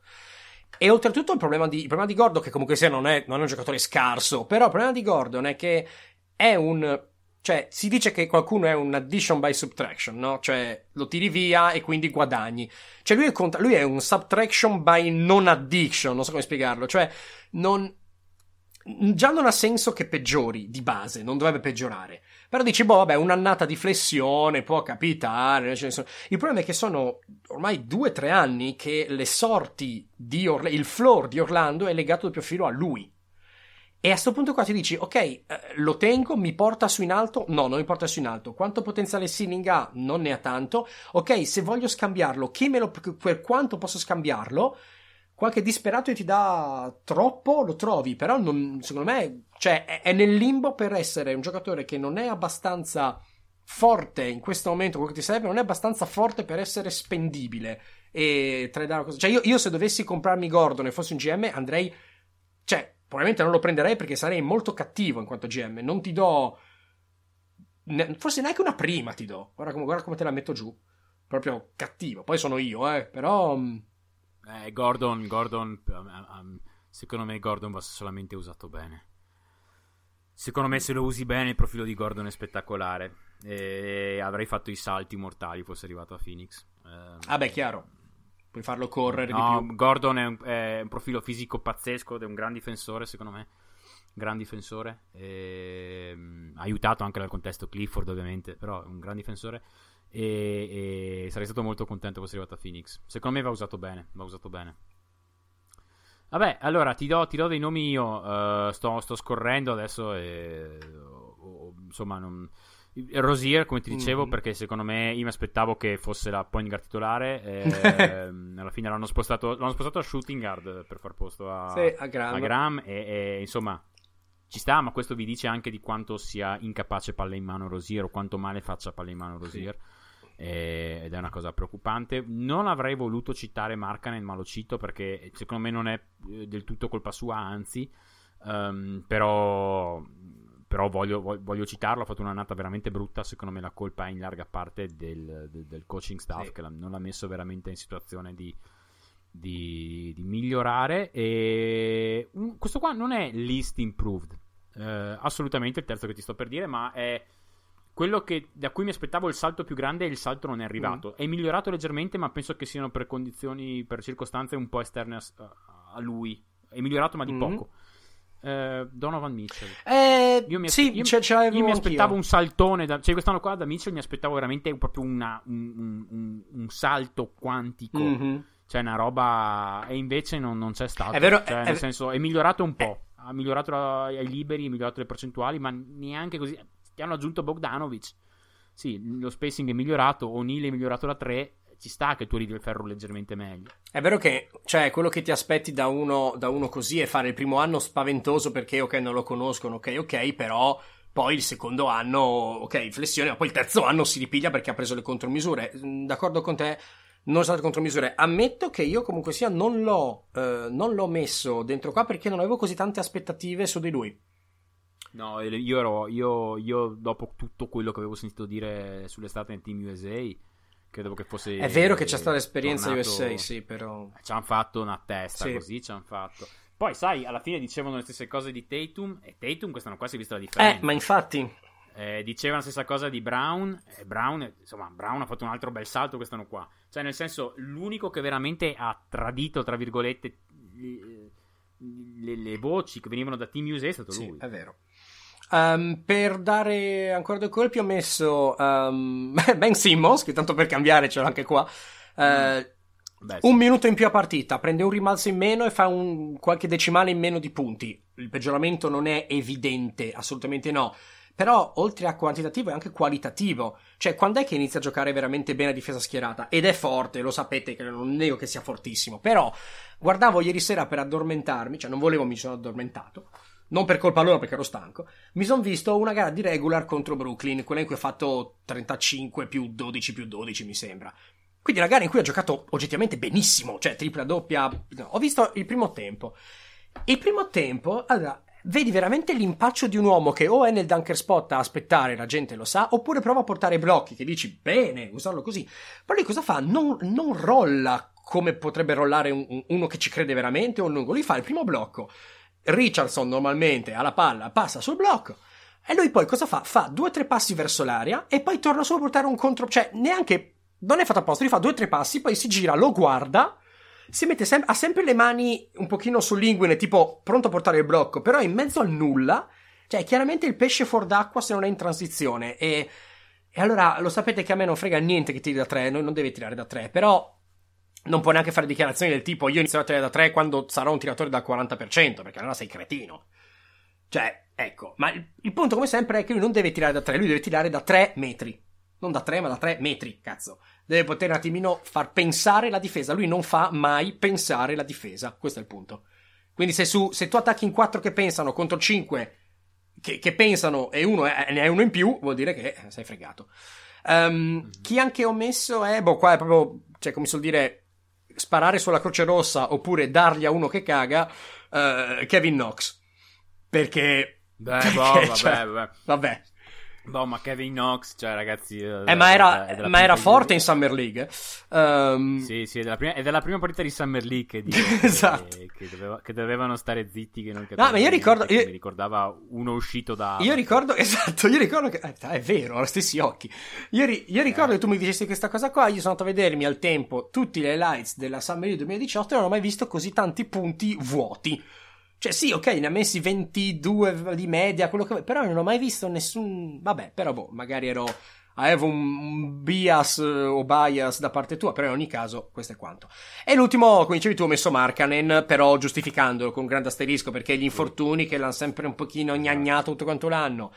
E oltretutto il problema di, il problema di Gordon, che comunque sia non è, non è un giocatore scarso, però il problema di Gordon è che è un cioè, si dice che qualcuno è un addition by subtraction, no? Cioè, lo tiri via e quindi guadagni. Cioè, lui è, contra- lui è un subtraction by non addiction, non so come spiegarlo. Cioè, non... Già non ha senso che peggiori di base, non dovrebbe peggiorare. Però dici, boh, vabbè, un'annata di flessione può capitare. Il problema è che sono ormai due o tre anni che le sorti di Orlando, il floor di Orlando è legato doppio filo a lui. E a questo punto qua ti dici, ok, eh, lo tengo, mi porta su in alto? No, non mi porta su in alto. Quanto potenziale ceiling ha? Non ne ha tanto. Ok, se voglio scambiarlo, chi me lo, per quanto posso scambiarlo? Qualche disperato ti dà troppo, lo trovi, però non, secondo me cioè, è, è, nel limbo per essere un giocatore che non è abbastanza forte in questo momento, quello che ti serve, non è abbastanza forte per essere spendibile e tradare cosa. Cioè, io, io, se dovessi comprarmi Gordon e fossi un GM andrei, cioè, probabilmente non lo prenderei perché sarei molto cattivo in quanto GM, non ti do... Forse neanche una prima ti do. Guarda come, guarda come te la metto giù. Proprio cattivo. Poi sono io, eh. Però mm, eh, Gordon, Gordon, um, um, secondo me Gordon va solamente usato bene. Secondo me se lo usi bene il profilo di Gordon è spettacolare. E avrei fatto i salti mortali fosse arrivato a Phoenix. Eh, ah beh, chiaro. Puoi farlo correre no, di più. Gordon è un, è un, profilo fisico pazzesco ed è un gran difensore, secondo me. Gran difensore. E, aiutato anche dal contesto Clifford, ovviamente, però è un gran difensore. E, e, sarei stato molto contento fosse arrivato a Phoenix. Secondo me va usato bene. Va usato bene. Vabbè, allora ti do, ti do dei nomi io. Uh, sto, sto, scorrendo adesso. E, oh, insomma, non... Rosier, come ti dicevo, mm. perché secondo me io mi aspettavo che fosse la point guard titolare. [laughs] E, alla fine l'hanno spostato, l'hanno spostato a shooting guard per far posto a, sì, a Graham. A Graham e, e, insomma ci sta, ma questo vi dice anche di quanto sia incapace palle in mano Rosier o quanto male faccia palle in mano Rosier. Sì ed è una cosa preoccupante. Non avrei voluto citare Markanen, ma lo cito perché secondo me non è eh, del tutto colpa sua, anzi, um, però, però voglio, voglio, citarlo. Ha fatto un'annata veramente brutta. Secondo me la colpa è in larga parte del, del, del coaching staff sì. che non l'ha messo veramente in situazione di, di, di migliorare. E questo qua non è least improved. Uh, assolutamente il terzo che ti sto per dire, ma è quello che, da cui mi aspettavo il salto più grande e il salto non è arrivato. Mm. È migliorato leggermente, ma penso che siano per condizioni, per circostanze un po' esterne a, a lui. È migliorato, ma di mm. poco. eh, Donovan Mitchell. Eh, io mi, sì, io, ce, ce io mi aspettavo un saltone. Da, cioè, quest'anno qua da Mitchell mi aspettavo veramente proprio una, un, un, un, salto quantico. Mm-hmm. Cioè, una roba. E invece non, non c'è stato. È vero. Cioè, è, nel senso, è migliorato un po'. Ha migliorato ai liberi, ha migliorato le percentuali, ma neanche così. Ti hanno aggiunto Bogdanovic. Sì, lo spacing è migliorato. O'Neill è migliorato da 3 ci sta che tu arrivi il ferro leggermente meglio. È vero che, cioè, quello che ti aspetti da uno, da uno così è fare il primo anno spaventoso perché, ok, non lo conoscono, ok, ok, però poi il secondo anno, ok, flessione, ma poi il terzo anno si ripiglia perché ha preso le contromisure. Mm, d'accordo con te? Non sono state contromisure. Ammetto che io comunque sia non l'ho, eh, non l'ho messo dentro qua perché non avevo così tante aspettative su di lui. No, io ero, io, io dopo tutto quello che avevo sentito dire sull'estate nel Team USA credevo che fosse. È vero che c'è stata l'esperienza tornato... USA, sì, però. Ci hanno fatto una testa sì. così, ci hanno fatto. Poi, sai, alla fine dicevano le stesse cose di Tatum, e Tatum quest'anno qua si è vista la differenza. Eh, ma infatti. Eh, diceva la stessa cosa di Brown, e Brown, insomma, Brown ha fatto un altro bel salto quest'anno qua. Cioè, nel senso, l'unico che veramente ha tradito, tra virgolette, le, le, le voci che venivano da Team USA è stato sì, lui. È vero. Um, per dare ancora due colpi ho messo um, [laughs] Ben Simmons, che tanto per cambiare ce l'ho anche qua. Uh, Beh, sì. Un minuto in più a partita, prende un rimbalzo in meno e fa un, qualche decimale in meno di punti. Il peggioramento non è evidente, assolutamente no. Però, oltre a quantitativo, è anche qualitativo. Cioè, quando è che inizia a giocare veramente bene a difesa schierata? Ed è forte, lo sapete, che non nego che sia fortissimo. Però, guardavo ieri sera per addormentarmi, cioè non volevo, mi sono addormentato non per colpa loro perché ero stanco, mi sono visto una gara di regular contro Brooklyn, quella in cui ha fatto 35 più 12 più 12 mi sembra. Quindi una gara in cui ha giocato oggettivamente benissimo, cioè tripla doppia. No, ho visto il primo tempo. Il primo tempo, allora, vedi veramente l'impaccio di un uomo che o è nel dunker spot a aspettare, la gente lo sa, oppure prova a portare blocchi, che dici bene, usarlo così. Però lui cosa fa? Non, non rolla come potrebbe rollare un, uno che ci crede veramente o un lungo. Lui fa il primo blocco Richardson normalmente ha la palla, passa sul blocco. E lui poi cosa fa? Fa due o tre passi verso l'aria e poi torna solo a portare un contro. Cioè, neanche. Non è fatto apposta, lui fa due o tre passi, poi si gira, lo guarda. Si mette sem- ha sempre le mani un pochino sull'inguine, tipo pronto a portare il blocco, però in mezzo al nulla. Cioè, chiaramente il pesce fuor d'acqua se non è in transizione. E, e allora lo sapete che a me non frega niente che tiri da tre, non deve tirare da tre, però non può neanche fare dichiarazioni del tipo io inizierò a tirare da 3 quando sarò un tiratore dal 40%, perché allora sei cretino. Cioè, ecco, ma il, il, punto come sempre è che lui non deve tirare da 3, lui deve tirare da 3 metri. Non da 3, ma da 3 metri, cazzo. Deve poter un attimino far pensare la difesa. Lui non fa mai pensare la difesa, questo è il punto. Quindi se, su, se tu attacchi in 4 che pensano contro 5 che, che pensano e uno è, ne hai uno in più, vuol dire che sei fregato. Um, chi anche ho messo è, boh, qua è proprio, cioè, come si suol dire, sparare sulla Croce Rossa oppure dargli a uno che caga, uh, Kevin Knox. Perché... Beh, boh, vabbè, [laughs] cioè, vabbè. vabbè. Boh, ma Kevin Knox, cioè, ragazzi. Eh, eh ma era, ma era forte in Summer League. Um... Sì, sì, è della, prima, è della prima partita di Summer League che, dico, [laughs] esatto. che, che, doveva, che, dovevano stare zitti. Che non no, ma io ricordo. Io... Mi ricordava uno uscito da. Io ricordo, [laughs] esatto, io ricordo che. Eh, è vero, ho gli stessi occhi. Io, ri, io ricordo eh. che tu mi dicesti questa cosa qua. Io sono andato a vedermi al tempo tutti le lights della Summer League 2018 e non ho mai visto così tanti punti vuoti. Cioè, sì, ok, ne ha messi 22 di media, quello che vuoi, però non ho mai visto nessun. Vabbè, però boh, magari ero. Avevo un, bias o bias da parte tua, però in ogni caso questo è quanto. E l'ultimo, come dicevi tu, ho messo Markanen, però giustificandolo con un grande asterisco, perché gli infortuni che l'hanno sempre un pochino gnagnato tutto quanto l'anno,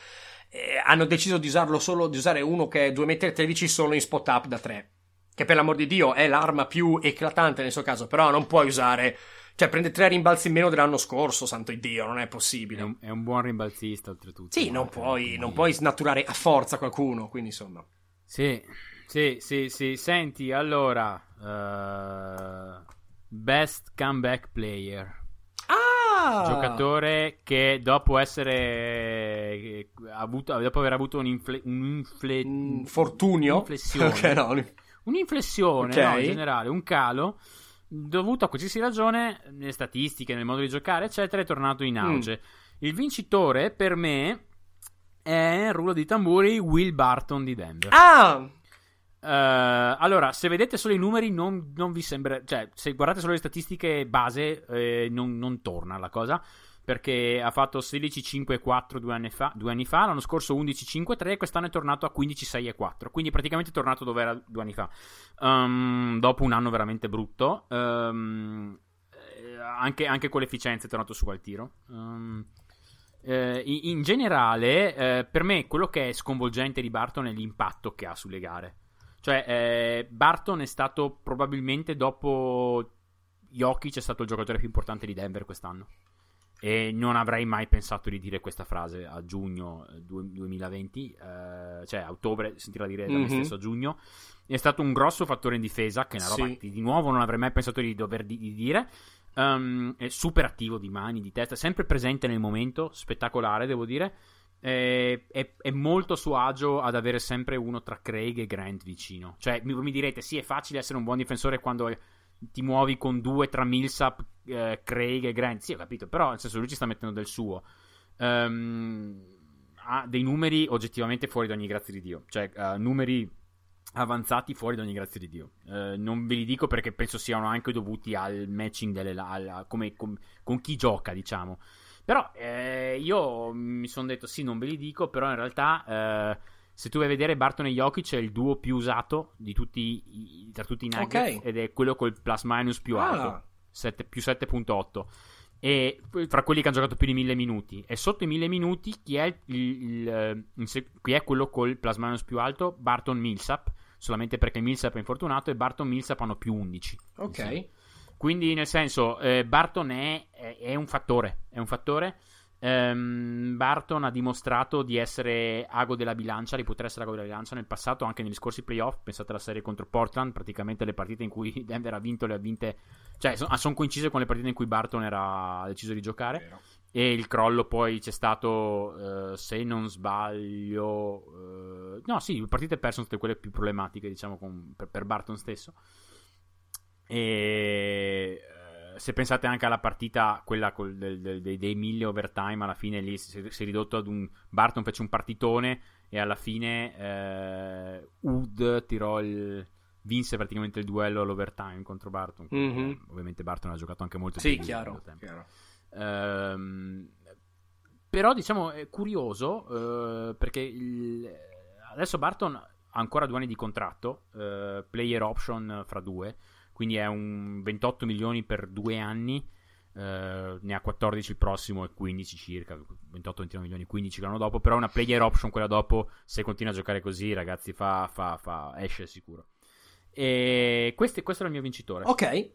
eh, hanno deciso di usarlo solo, di usare uno che è 2,13 m solo in spot up da 3. Che per l'amor di Dio è l'arma più eclatante nel suo caso, però non puoi usare cioè, prende tre rimbalzi in meno dell'anno scorso, santo Dio, non è possibile. È un, è un buon rimbalzista, oltretutto. Sì, non puoi, non puoi snaturare a forza qualcuno, quindi insomma. Sì, sì, sì, sì. Senti, allora... Uh, best comeback player. Ah! Giocatore che dopo essere... Avuto, dopo aver avuto un, infle, un infle, un fortunio. Un'inflessione. [laughs] Okay, no. Un'inflessione, okay. no, in generale, un calo dovuto a qualsiasi ragione, nelle statistiche, nel modo di giocare, eccetera, è tornato in auge. Mm. Il vincitore, per me, è rullo di tamburi Will Barton di Denver. Ah! Uh, allora, se vedete solo i numeri, non, non, vi sembra. Cioè, se guardate solo le statistiche base, eh, non, non torna la cosa. Perché ha fatto 16-5-4 due anni fa, due anni fa l'anno scorso 11-5-3 quest'anno è tornato a 15-6-4, quindi praticamente è tornato dove era due anni fa, um, dopo un anno veramente brutto, um, anche, anche, con l'efficienza è tornato su al tiro. Um, eh, in generale, eh, per me quello che è sconvolgente di Barton è l'impatto che ha sulle gare. Cioè, eh, Barton è stato probabilmente dopo Jokic è stato il giocatore più importante di Denver quest'anno. E non avrei mai pensato di dire questa frase a giugno 2020, eh, cioè a ottobre, sentirla dire da mm-hmm. me mhm. stesso a giugno. È stato un grosso fattore in difesa, che è una roba sì. che di nuovo non avrei mai pensato di dover di, di dire. Um, è super attivo di mani, di testa, sempre presente nel momento, spettacolare devo dire. È, è, è, molto a suo agio ad avere sempre uno tra Craig e Grant vicino. Cioè, mi, mi direte, sì, è facile essere un buon difensore quando ti muovi con due tra Millsap, eh, Craig e Grant. Sì, ho capito, però nel senso lui ci sta mettendo del suo. Um, ha dei numeri oggettivamente fuori da ogni grazia di Dio. Cioè, uh, numeri avanzati fuori da ogni grazia di Dio. Uh, non ve li dico perché penso siano anche dovuti al matching delle al, come, com, con chi gioca, diciamo. Però eh, io mi sono detto sì, non ve li dico, però in realtà eh, se tu vai a vedere Barton e Jokic è il duo più usato di tutti i, tra tutti i Nuggets okay. ed è quello col plus minus più ah. Alto, 7, più 7.8 e fra quelli che hanno giocato più di 1000 minuti. E sotto i 1000 minuti chi è, il, il, il, chi è quello col plus minus più alto? Barton Millsap. Solamente perché Millsap è infortunato e Barton Millsap hanno più 11 ok. Quindi nel senso eh, Barton è, è, è, un fattore è un fattore Um, Barton ha dimostrato di essere ago della bilancia, di poter essere ago della bilancia nel passato, anche negli scorsi playoff. Pensate alla serie contro Portland, praticamente le partite in cui [laughs] Denver ha vinto le ha vinte, cioè sono son coincise con le partite in cui Barton era deciso di giocare. Vero. E il crollo poi c'è stato, uh, se non sbaglio, uh, no, sì, le partite perse sono state quelle più problematiche, diciamo, con, per, per Barton stesso. E se pensate anche alla partita, quella col, del, del, dei, dei mille overtime, alla fine lì si, si, è ridotto ad un. Barton fece un partitone e alla fine eh, Wood tirò il. Vinse praticamente il duello all'overtime contro Barton. Mm-hmm. Ovviamente Barton ha giocato anche molto sì, più chiaro, chiaro. Ehm, però diciamo è curioso eh, perché il, adesso Barton ha ancora due anni di contratto, eh, player option fra due quindi è un 28 milioni per due anni. Uh, ne ha 14 il prossimo e 15 circa 28-29 milioni 15 l'anno dopo però una player option quella dopo se continua a giocare così ragazzi fa, fa, fa esce sicuro e questo, questo, è il mio vincitore ok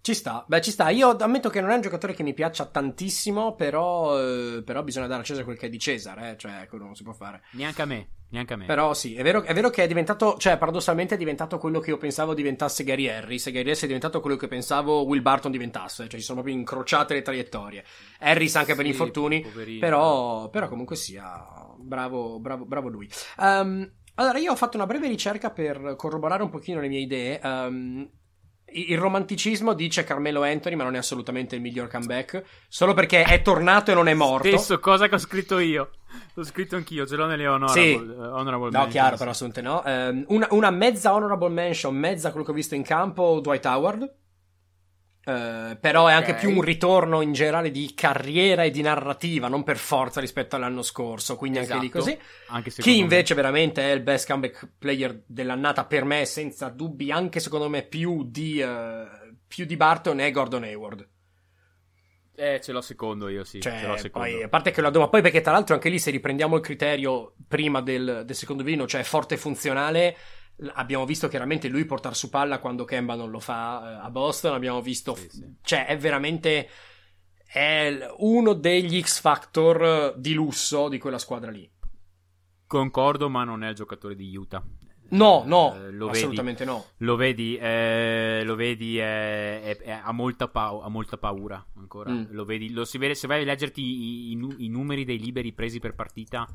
ci sta, beh ci sta, io ammetto che non è un giocatore che mi piaccia tantissimo, però, eh, però bisogna dare a Cesare quel che è di Cesare, eh? cioè quello non si può fare. Neanche a me, neanche a me. Però sì, è vero, è vero, che è diventato, cioè paradossalmente è diventato quello che io pensavo diventasse Gary Harris, e Gary Harris è diventato quello che pensavo Will Barton diventasse, cioè ci sono proprio incrociate le traiettorie. Harris anche sì, per gli infortuni, però, però comunque sia, bravo, bravo, bravo lui. Um, allora, io ho fatto una breve ricerca per corroborare un pochino le mie idee. Um, il romanticismo dice Carmelo Anthony, ma non è assolutamente il miglior comeback. Solo perché è tornato e non è morto. Stesso cosa che ho scritto io. L'ho scritto anch'io, ce l'ho nelle honorable, sì. honorable No, chiaro, però assolutamente no. Um, una, una, mezza honorable mention, mezza quello che ho visto in campo, Dwight Howard. Uh, però è anche okay. più un ritorno in generale di carriera e di narrativa, non per forza rispetto all'anno scorso. Quindi esatto. anche lì così. Anche Chi invece me. veramente è il best comeback player dell'annata per me, senza dubbi, anche secondo me più di, uh, più di Barton, è Gordon Hayward. Eh, ce l'ho secondo io, sì. Cioè, poi, a parte che lo do, ma poi perché tra l'altro anche lì se riprendiamo il criterio prima del, del secondo vino, cioè forte e funzionale, Abbiamo visto chiaramente lui portare su palla quando Kemba non lo fa eh, a Boston. Abbiamo visto, sì, sì. cioè, è veramente è uno degli X Factor di lusso di quella squadra lì. Concordo, ma non è il giocatore di Utah. No, no, eh, assolutamente vedi, no. Lo vedi, eh, lo vedi è, ha, molta pa- ha, molta paura ancora. Mm. Lo vedi, lo si vede, se vai a leggerti i, i, i numeri dei liberi presi per partita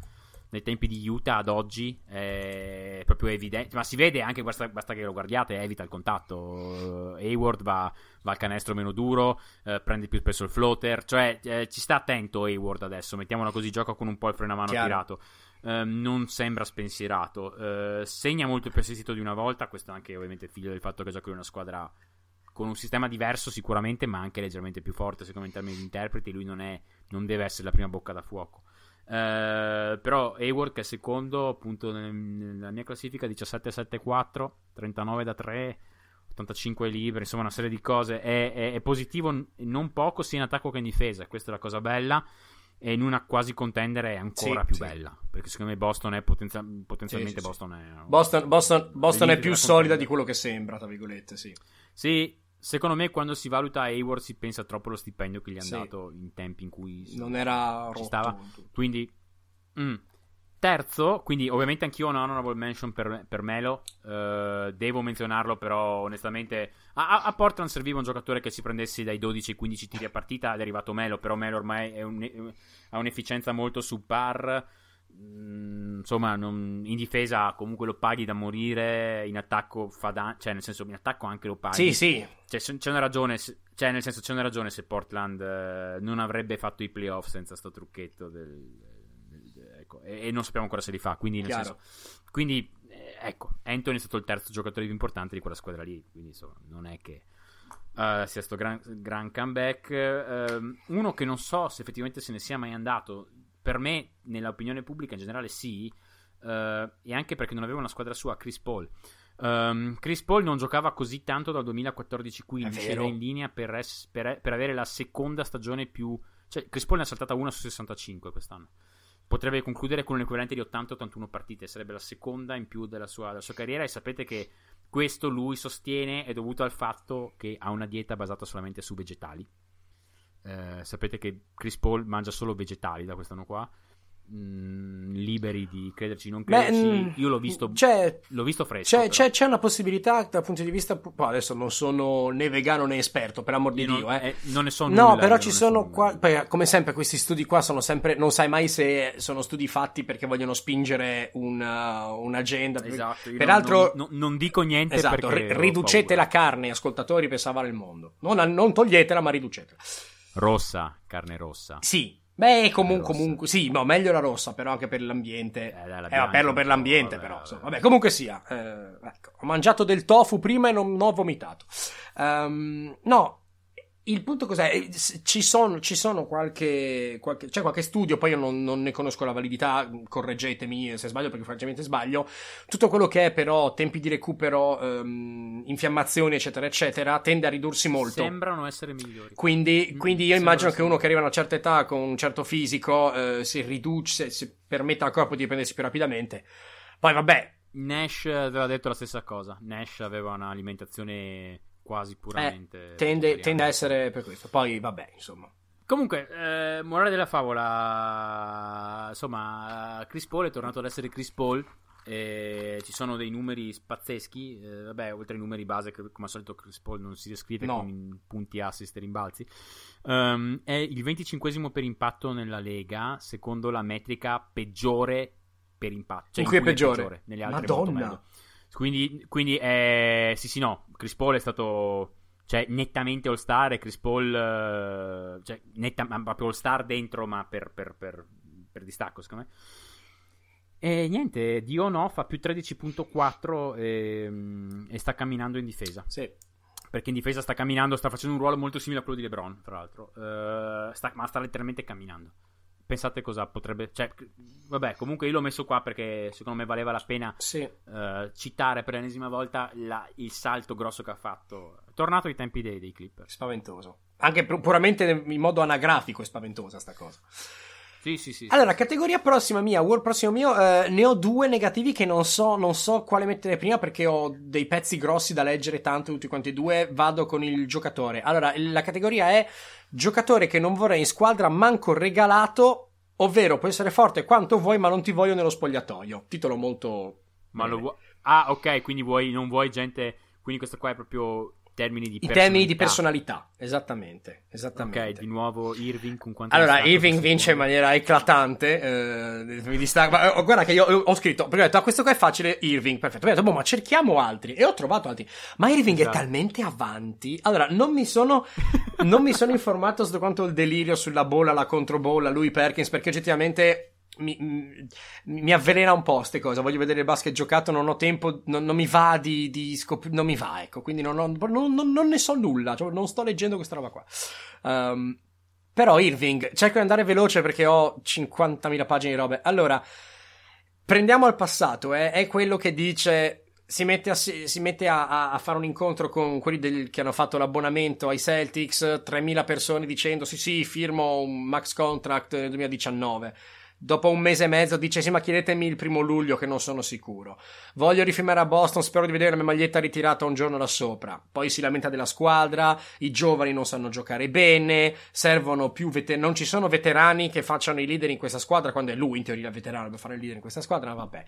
nei tempi di Utah ad oggi è proprio evidente, ma si vede anche, basta, basta che lo guardiate, evita il contatto. Hayward va, va al canestro meno duro, eh, prende più spesso il floater, cioè eh, ci sta attento Hayward adesso, mettiamola così, gioca con un po' il freno a mano Chiaro. tirato. Uh, non sembra spensierato, uh, segna molto più assistito di una volta. Questo è anche ovviamente figlio del fatto che gioca in una squadra con un sistema diverso sicuramente, ma anche leggermente più forte secondo me in termini di interpreti, lui non, è, non deve essere la prima bocca da fuoco. Uh, però Hayward che è secondo appunto nella mia classifica 17-7-4 39 da 3 85 libri insomma una serie di cose. È, è, è, positivo non poco sia in attacco che in difesa questa è la cosa bella. E in una quasi contender è ancora sì, più sì. bella perché secondo me Boston è potenzia- potenzialmente sì, Boston è Boston, Boston, Boston è più solida di quello che sembra tra virgolette sì. Sì Secondo me, quando si valuta Hayward, si pensa troppo allo stipendio che gli hanno sì. dato in tempi in cui non era ci stava. Quindi, mm. terzo, quindi ovviamente anch'io ho un honorable mention per, per Melo. Uh, devo menzionarlo, però, onestamente, a, a, Portland serviva un giocatore che si prendesse dai 12 ai 15 tiri a partita. Ed è arrivato Melo, però Melo ormai un, ha un'efficienza molto subpar. Mm, insomma, non, in difesa comunque lo paghi da morire, in attacco fa danno, cioè nel senso in attacco anche lo paghi. Sì, sì. Cioè, c'è una ragione, cioè nel senso c'è una ragione se Portland eh, non avrebbe fatto i playoff senza sto trucchetto del, del, del, ecco, e, e, non sappiamo ancora se li fa, quindi nel senso, quindi eh, ecco, Anthony è stato il terzo giocatore più importante di quella squadra lì, quindi insomma, non è che uh, sia stato gran, gran comeback. Uh, uno che non so se effettivamente se ne sia mai andato per me, nell'opinione pubblica in generale, sì. Uh, e anche perché non aveva una squadra sua, Chris Paul. Um, Chris Paul non giocava così tanto dal 2014-15, era in linea per, es- per, per, avere la seconda stagione più. Cioè, Chris Paul ne ha saltata una su 65 quest'anno. Potrebbe concludere con un equivalente di 80-81 partite, sarebbe la seconda in più della sua, della sua carriera. E sapete che questo lui sostiene è dovuto al fatto che ha una dieta basata solamente su vegetali. Eh, sapete che Chris Paul mangia solo vegetali da quest'anno qua. Mm, liberi di crederci non crederci Beh, mm, io l'ho visto c'è, l'ho visto fresco c'è, c'è, c'è, una possibilità dal punto di vista adesso non sono né vegano né esperto per amor di Dio non, eh. eh, non ne sono no nulla, però ci sono qua, poi, come sempre questi studi qua sono sempre non sai mai se sono studi fatti perché vogliono spingere una, uh, un'agenda. Esatto, peraltro non, non, non, dico niente esatto, riducete la carne ascoltatori per salvare il mondo. Non, non toglietela ma riducetela Rossa, carne rossa. Sì. Beh, comunque, comunque, sì, no, meglio la rossa, però anche per l'ambiente. Eh, dai, eh perlo per l'ambiente, vabbè, però. Vabbè. Vabbè, comunque sia. Eh, ecco, ho mangiato del tofu prima e non, non ho vomitato. Um, no, il punto cos'è? Eh, ci sono, ci sono qualche, qualche, c'è qualche studio, poi io non, non, ne conosco la validità, correggetemi se sbaglio perché francamente sbaglio. Tutto quello che è però tempi di recupero, um, infiammazioni, eccetera, eccetera, tende a ridursi molto. Sembrano essere migliori. Quindi, mm, quindi io immagino che uno che arriva a una certa età con un certo fisico eh, si riduce, si permetta al corpo di riprendersi più rapidamente. Poi vabbè. Nash aveva detto la stessa cosa. Nash aveva un'alimentazione quasi puramente. Eh, tende, tende, a essere per questo. Poi, vabbè, insomma. Comunque, eh, morale della favola, insomma, Chris Paul è tornato ad essere Chris Paul. E ci sono dei numeri pazzeschi. Eh, vabbè, oltre ai numeri base, che come al solito Chris Paul non si descrive no. con punti assist e rimbalzi. Um, è il 25 per impatto nella Lega, secondo la metrica peggiore per impatto. Cioè in cui è peggiore? peggiore nelle altre Madonna. Quindi, quindi eh, sì, sì, no. Chris Paul è stato cioè, nettamente all star. E Chris Paul, eh, cioè, netta, proprio all star dentro, ma per, per, per, per distacco, secondo me. E niente, Dio no, fa più 13.4 e, e, sta camminando in difesa. Sì. Perché in difesa sta camminando, sta facendo un ruolo molto simile a quello di LeBron, tra l'altro. Uh, sta, ma sta letteralmente camminando pensate cosa potrebbe. Cioè, vabbè, comunque io l'ho messo qua perché secondo me valeva la pena sì. uh, citare per l'ennesima volta la, il salto grosso che ha fatto. Tornato ai tempi dei, dei Clipper. Spaventoso. Anche puramente in modo anagrafico è spaventosa sta cosa. Sì, sì, sì. Allora, categoria prossima mia, World prossimo mio, eh, ne ho due negativi che non so, non so quale mettere prima perché ho dei pezzi grossi da leggere tanto, tutti quanti e due. Vado con il giocatore. Allora, la categoria è giocatore che non vorrei in squadra manco regalato, ovvero può essere forte quanto vuoi, ma non ti voglio nello spogliatoio. Titolo molto. Ma lo vuoi. Ah, ok, quindi vuoi, non vuoi gente. Quindi questo qua è proprio termini di I termini di personalità, esattamente, esattamente. Ok, di nuovo Irving con quanto Allora, Irving vince in maniera eclatante, eh, mi distacco, oh, guarda che io ho scritto, perché ho detto, ah, questo qua è facile, Irving, perfetto. Poi ho detto, boh, ma cerchiamo altri, e ho trovato altri. Ma Irving esatto. è talmente avanti, allora, non mi sono, non mi sono [laughs] informato su quanto il delirio sulla bolla, la controbolla, lui Perkins, perché oggettivamente mi, mi, avvelena un po' queste cose. Voglio vedere il basket giocato, non ho tempo, non, non mi va di, di scoprire, non mi va, ecco. Quindi non, ho, non, non, ne so nulla, cioè non sto leggendo questa roba qua. Um, però Irving, cerco di andare veloce perché ho 50.000 pagine di robe. Allora, prendiamo al passato, eh, è quello che dice si mette, a, si mette a, a, fare un incontro con quelli del, che hanno fatto l'abbonamento ai Celtics, 3.000 persone dicendo sì sì, firmo un max contract nel 2019 Dopo un mese e mezzo dice: Sì, ma chiedetemi il primo luglio che non sono sicuro. Voglio rifilmare a Boston, spero di vedere la mia maglietta ritirata un giorno da sopra. Poi si lamenta della squadra, i giovani non sanno giocare bene, servono più veterani. Non ci sono veterani che facciano i leader in questa squadra, quando è lui in teoria veterano per fare il leader in questa squadra, ma vabbè.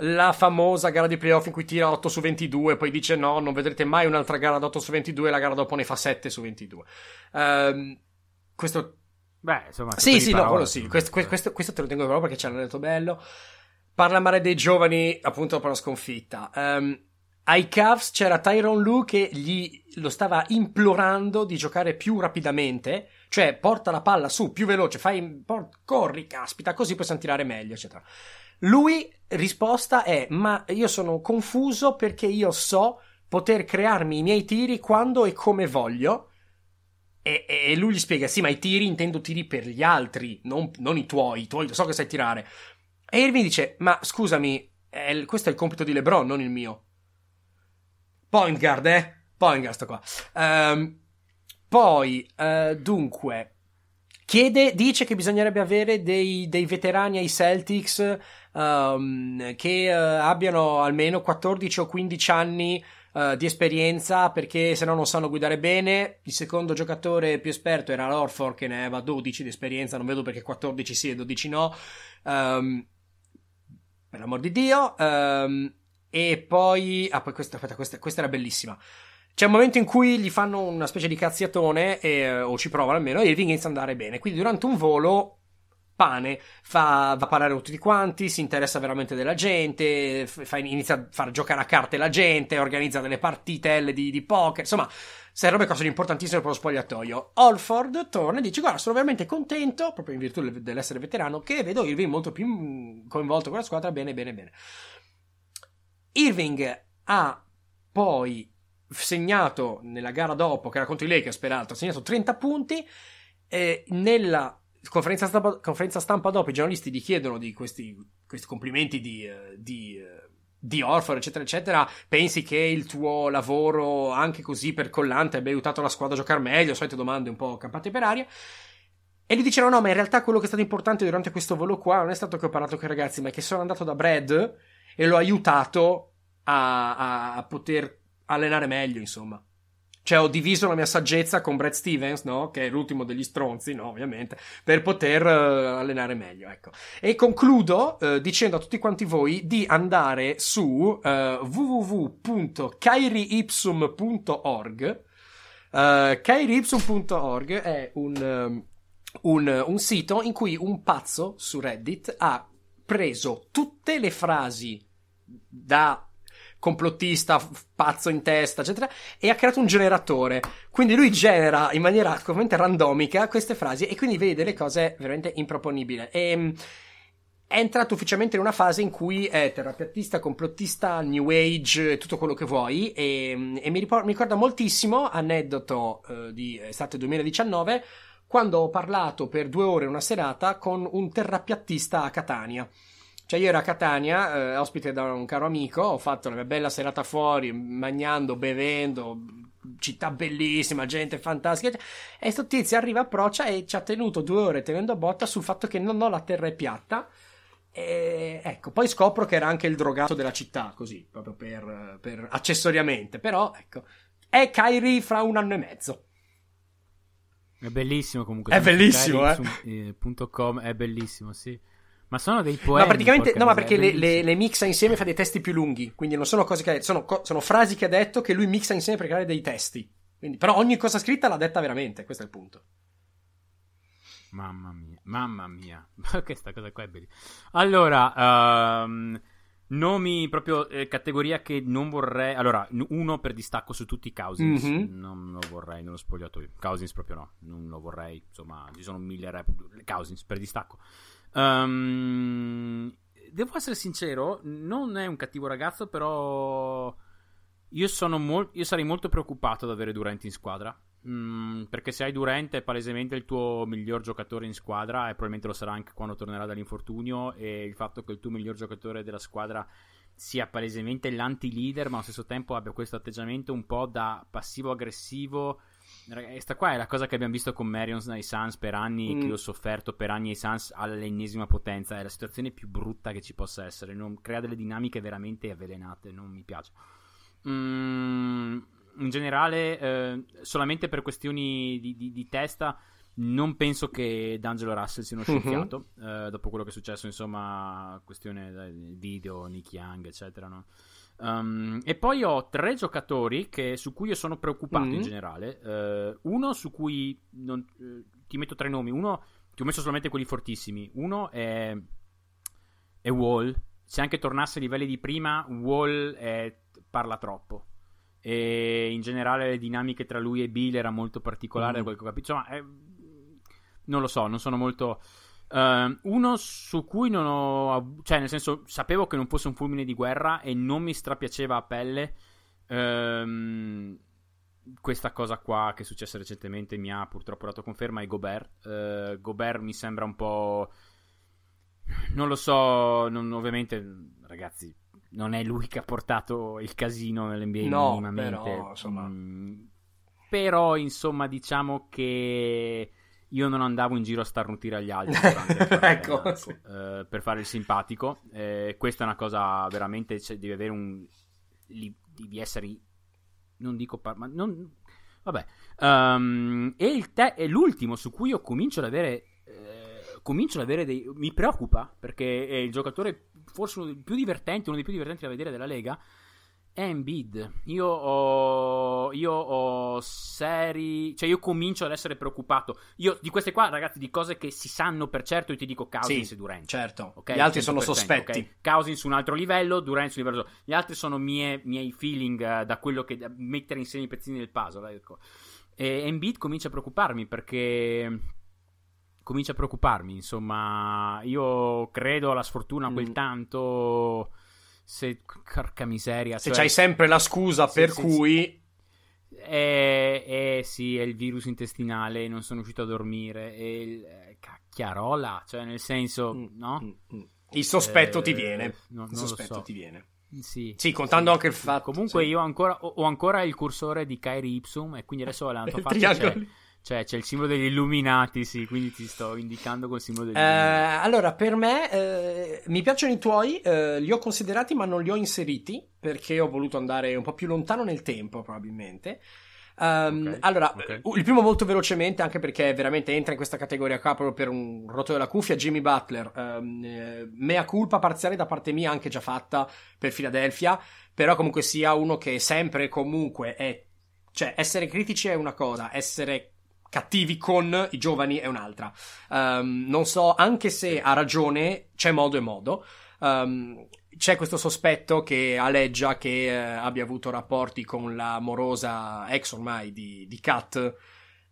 La famosa gara di playoff in cui tira 8 su 22, poi dice no, non vedrete mai un'altra gara da 8 su 22 e la gara dopo ne fa 7 su 22. Um, ehm, questo Beh, insomma, sì, sì, no, quello sì. Questo, questo, questo, te lo tengo proprio perché ci hanno detto bello. Parla male dei giovani, appunto, dopo la sconfitta. Um, ai Cavs c'era Tyron Lu che gli lo stava implorando di giocare più rapidamente, cioè porta la palla su più veloce, fai port, corri, caspita, così possiamo tirare meglio, eccetera. Lui risposta è: "Ma io sono confuso perché io so poter crearmi i miei tiri quando e come voglio e, e, lui gli spiega: Sì, ma i tiri intendo tiri per gli altri, non, non i tuoi. I tuoi so che sai tirare. E Irving dice: Ma scusami, è, questo è il compito di LeBron, non il mio. Point guard, eh? Point guard, sto qua. Um, poi, uh, dunque, chiede, dice che bisognerebbe avere dei, dei veterani ai Celtics um, che uh, abbiano almeno 14 o 15 anni uh, di esperienza perché se no non sanno guidare bene. Il secondo giocatore più esperto era l'Orford che ne aveva 12 di esperienza, non vedo perché 14 sì e 12 no. Um, per l'amor di Dio. Um, e poi... Ah, poi questa, aspetta, questa, questa era bellissima. C'è un momento in cui gli fanno una specie di cazziatone, e, o ci provano almeno, e Irving inizia ad andare bene. Quindi durante un volo pane, fa, va a parlare con tutti quanti, si interessa veramente della gente, fa, inizia a far giocare a carte la gente, organizza delle partitelle di, di poker, insomma, serve cose importantissime per lo spogliatoio. Olford torna e dice: Guarda, sono veramente contento, proprio in virtù dell'essere veterano, che vedo Irving molto più mm, coinvolto con la squadra. Bene, bene, bene. Irving ha poi segnato nella gara dopo, che era contro i Lakers, peraltro, ha segnato 30 punti. Eh, nella conferenza stampa, conferenza stampa dopo i giornalisti gli chiedono di questi, questi complimenti di, uh, di, uh, di Orford, eccetera, eccetera. Pensi che il tuo lavoro, anche così per collante, abbia aiutato la squadra a giocare meglio? Solite domande un po' campate per aria. E gli dicono: No, ma in realtà quello che è stato importante durante questo volo qua non è stato che ho parlato con i ragazzi, ma che sono andato da Brad e l'ho aiutato a, a, a poter allenare meglio, insomma. Cioè, ho diviso la mia saggezza con Brad Stevens, no? Che è l'ultimo degli stronzi, no? Ovviamente, per poter uh, allenare meglio, ecco. E concludo uh, dicendo a tutti quanti voi di andare su uh, www.kairiipsum.org. Uh, kairiipsum.org è un, um, un, un sito in cui un pazzo su Reddit ha preso tutte le frasi da complottista, pazzo in testa, eccetera, e ha creato un generatore. Quindi lui genera in maniera completamente randomica queste frasi e quindi vede delle cose veramente improponibili. E, ehm, è entrato ufficialmente in una fase in cui è terapeutista, complottista, new age, tutto quello che vuoi e, e mi, ripor- mi, ricorda moltissimo, aneddoto eh, di estate 2019, quando ho parlato per due ore una serata con un terrapiattista a Catania. Cioè, io ero a Catania, eh, ospite da un caro amico, ho fatto una mia bella serata fuori, mangiando, bevendo, città bellissima, gente fantastica. E sto tizio arriva, approccia e ci ha tenuto due ore tenendo botta sul fatto che non ho la terra è piatta. E ecco, poi scopro che era anche il drogato della città, così, proprio per, per accessoriamente. Però, ecco, è Kairi fra un anno e mezzo. È bellissimo comunque. È bellissimo, eh. Su, eh, .com, è bellissimo, sì. Ma sono dei poemi. Ma praticamente, no, ma perché le, le, le, mixa insieme fa dei testi più lunghi. Quindi non sono cose che ha detto, sono, sono, frasi che ha detto che lui mixa insieme per creare dei testi. Quindi, però ogni cosa scritta l'ha detta veramente, questo è il punto. Mamma mia, mamma mia. [laughs] Questa cosa qua è bellissima. Allora, um, nomi proprio eh, categoria che non vorrei. Allora, uno per distacco su tutti i Cousins. Mm-hmm. Non lo vorrei nello spogliatoio. Cousins proprio no, non lo vorrei. Insomma, ci sono mille rap. Cousins per distacco. Um, devo essere sincero, non è un cattivo ragazzo, però io, mol- io sarei molto preoccupato ad avere Durant in squadra. Mm, perché se hai Durant è palesemente il tuo miglior giocatore in squadra e probabilmente lo sarà anche quando tornerà dall'infortunio e il fatto che il tuo miglior giocatore della squadra sia palesemente l'anti-leader ma allo stesso tempo abbia questo atteggiamento un po' da passivo-aggressivo questa qua è la cosa che abbiamo visto con Marion ai Suns per anni mm. che ho sofferto per anni ai Suns all'ennesima potenza è la situazione più brutta che ci possa essere non, crea delle dinamiche veramente avvelenate non mi piace mm, in generale eh, solamente per questioni di, di, di, testa non penso che D'Angelo Russell sia uno mhm. scienziato uh-huh. eh, dopo quello che è successo insomma questione del video Nick Young eccetera no? Um, e poi ho tre giocatori che, su cui io sono preoccupato mm-hmm. in generale. Uh, uno su cui non, uh, ti metto tre nomi. Uno ti ho messo solamente quelli fortissimi. Uno è, è Wall. Se anche tornasse ai livelli di prima, Wall è, parla troppo. E in generale le dinamiche tra lui e Bill era molto particolare. Mm-hmm. Insomma, è, non lo so, non sono molto. Uh, uno su cui non ho. cioè, nel senso, sapevo che non fosse un fulmine di guerra e non mi strapiaceva a pelle. Uh, questa cosa qua che è successa recentemente mi ha purtroppo dato conferma. È Gobert. Uh, Gobert mi sembra un po'. Non lo so, non, ovviamente, ragazzi, non è lui che ha portato il casino nell'NBA no, minimamente. Però, insomma. Mm, però, insomma, diciamo che io non andavo in giro a starnutire agli altri [laughs] ecco, tempo, sì. uh, per fare il simpatico. Eh, questa è una cosa veramente. Cioè, devi avere un. Li, devi essere. Non dico. Par- ma non, vabbè. Um, e, te- e, l'ultimo su cui io comincio ad avere. Eh, comincio ad avere dei. Mi preoccupa perché è il giocatore forse uno dei più divertenti, uno dei più divertenti da vedere della Lega Embiid. Io ho, io ho seri. Cioè, io comincio ad essere preoccupato. Io di queste qua, ragazzi, di cose che si sanno per certo, io ti dico Cousins sì, e Durant. Certo. Okay? Gli altri sono sospetti. Okay? Cousins su un altro livello, Durant su un livello. Gli altri sono mie, miei feeling uh, da quello che. Da mettere insieme i pezzini del puzzle. Ecco. E Embiid comincia a preoccuparmi perché. Comincia a preoccuparmi. Insomma, io credo alla sfortuna quel mm. tanto se, porca miseria. Se cioè, c'hai sempre la scusa sì, per sì, cui... Sì. Eh, eh, sì, è il virus intestinale, non sono riuscito a dormire. E il, eh, cacchiarola, cioè nel senso, mm, no? Mm, mm. Il sospetto eh, ti viene. No, il sospetto so. ti viene. Sì, sì contando sì, anche il fatto. Comunque, io ancora, ho, ho, ancora il cursore di Kyrie Ipsum, e quindi adesso la [laughs] faccia cioè, c'è il simbolo degli illuminati, sì, quindi ti sto indicando col simbolo degli eh, illuminati. Allora, per me, eh, mi piacciono i tuoi, eh, li ho considerati ma non li ho inseriti, perché ho voluto andare un po' più lontano nel tempo, probabilmente. Um, okay, allora, okay. il primo molto velocemente, anche perché veramente entra in questa categoria qua proprio per un rotto della cuffia, Jimmy Butler. Um, mea culpa parziale da parte mia, anche già fatta per Philadelphia, però comunque sia uno che sempre e comunque è... Cioè, essere critici è una cosa, essere cattivi con i giovani è un'altra. Um, non so, anche se ha ragione, c'è modo e modo. Um, c'è questo sospetto che aleggia che eh, abbia avuto rapporti con la morosa ex ormai di, di Kat,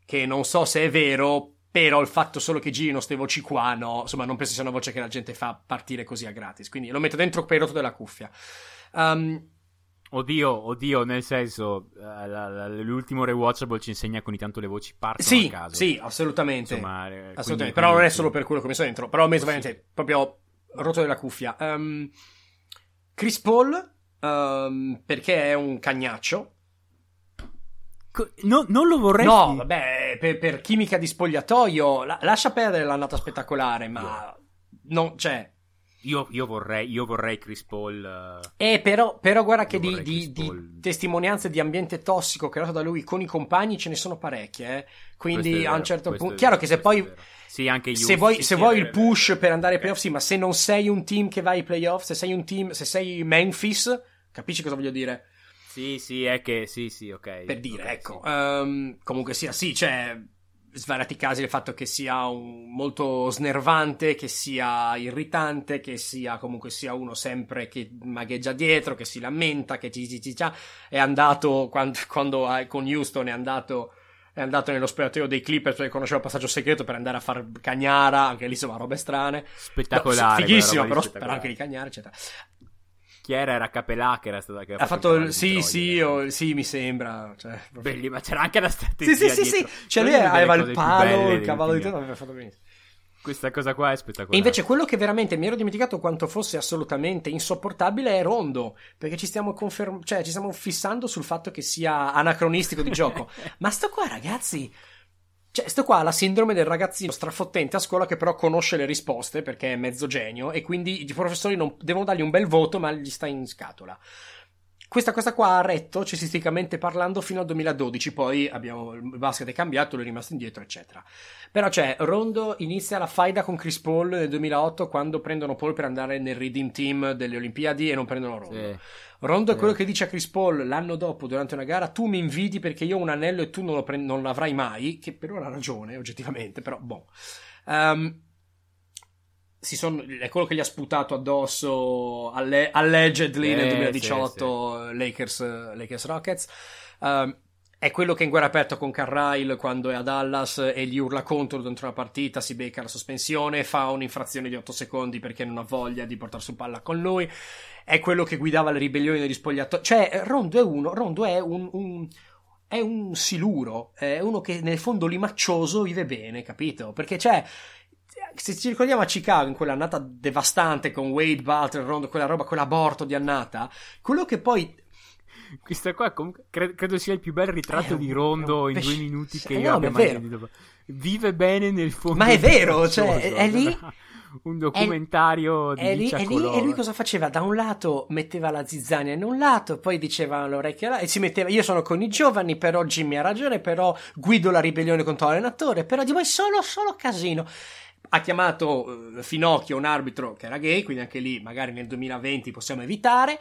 che non so se è vero, però il fatto solo che girino queste voci qua, no, insomma, non penso sia una voce che la gente fa partire così a gratis, quindi lo metto dentro per rotto della cuffia. Um, Oddio, oddio, nel senso, uh, l'ultimo rewatchable ci insegna che ogni tanto le voci partono sì, a caso. Sì, assolutamente. Insomma, eh, assolutamente. Quindi, però non è solo per quello che ho messo dentro, però ho messo veramente proprio rotto della cuffia. Um, Chris Paul, um, perché è un cagnaccio. No, non lo vorrei. No, vabbè, per, per chimica di spogliatoio, la, lascia perdere l'annata spettacolare, ma... Non, cioè, io, io, vorrei, io, vorrei, Chris Paul. Uh... Eh, però, però guarda che di, di, di, testimonianze di ambiente tossico creato da lui con i compagni ce ne sono parecchie. Eh? Quindi vero, a un certo punto. Chiaro che se poi. Sì, anche io. Se vuoi, se vuoi il push vero. per andare ai playoff, sì, ma se non sei un team che va ai playoff, se sei un team, se sei Memphis, capisci cosa voglio dire? Sì, sì, è che sì, sì, ok. Per dire, okay, ecco. Sì. Um, comunque sia, sì, cioè svariati casi il fatto che sia un, molto snervante, che sia irritante, che sia comunque sia uno sempre che magheggia dietro, che si lamenta, che ci, ci, ci, è andato quando, [laughs] quando con Houston è andato è andato nello spogliatoio dei Clippers perché conosceva il passaggio segreto per andare a fare cagnara, anche lì insomma robe strane. Spettacolare. No, fighissimo, però spera anche di cagnare, eccetera. Chi era? Era Capelà che era stata che ha fatto, il, sì, sì, o, sì, mi sembra. Cioè, Belli, ma c'era anche la strategia. Sì, sì, sì, sì. Cioè, lui aveva il palo, il cavallo di tutto, aveva fatto benissimo. Questa cosa qua è spettacolare. E invece quello che veramente mi ero dimenticato quanto fosse assolutamente insopportabile è Rondo, perché ci stiamo conferm- cioè ci stiamo fissando sul fatto che sia anacronistico di gioco. [laughs] Ma sto qua, ragazzi, cioè, sto qua ha la sindrome del ragazzino strafottente a scuola che però conosce le risposte perché è mezzo genio e quindi i professori non, devono dargli un bel voto ma gli sta in scatola. Questa cosa qua ha retto cestisticamente parlando fino al 2012, poi abbiamo, il basket è cambiato, lui è rimasto indietro, eccetera. Però c'è, Rondo inizia la faida con Chris Paul nel 2008 quando prendono Paul per andare nel Redeem Team delle Olimpiadi e non prendono Rondo. Sì. Rondo è quello che dice a Chris Paul l'anno dopo durante una gara, tu mi invidi perché io ho un anello e tu non, pre- non l'avrai mai, che per ora ha ragione oggettivamente, però boh. Um, sono, è quello che gli ha sputato addosso alle, allegedly eh, nel 2018 sì, sì. Lakers, Lakers, Rockets. Uh, è quello che in guerra aperta con Carryle quando è a Dallas e gli urla contro dentro una partita, si becca la sospensione, fa un'infrazione di 8 secondi perché non ha voglia di portare su palla con lui. È quello che guidava le ribellioni degli spogliatoi. Cioè, Rondo è uno, Rondo è un, un è un siluro, è uno che nel fondo limaccioso vive bene, capito? Perché c'è se ci ricordiamo a Chicago in quell'annata devastante con Wade, Butler, Rondo, quella roba, quell'aborto di annata, quello che poi questa qua comunque credo, credo, sia il più bel ritratto eh, di Rondo in due minuti che io no, abbia mai sentito. Vive bene nel fondo. Ma è vero, cioè, è, è lì [laughs] un documentario è, di è lì, lì, e lui cosa faceva? Da un lato metteva la zizzania in un lato, poi diceva all'orecchio là, e si metteva io sono con i giovani, però Jimmy ha ragione, però guido la ribellione contro l'allenatore, però di voi solo, solo casino ha chiamato eh, Finocchio un arbitro che era gay, quindi anche lì magari nel 2020 possiamo evitare.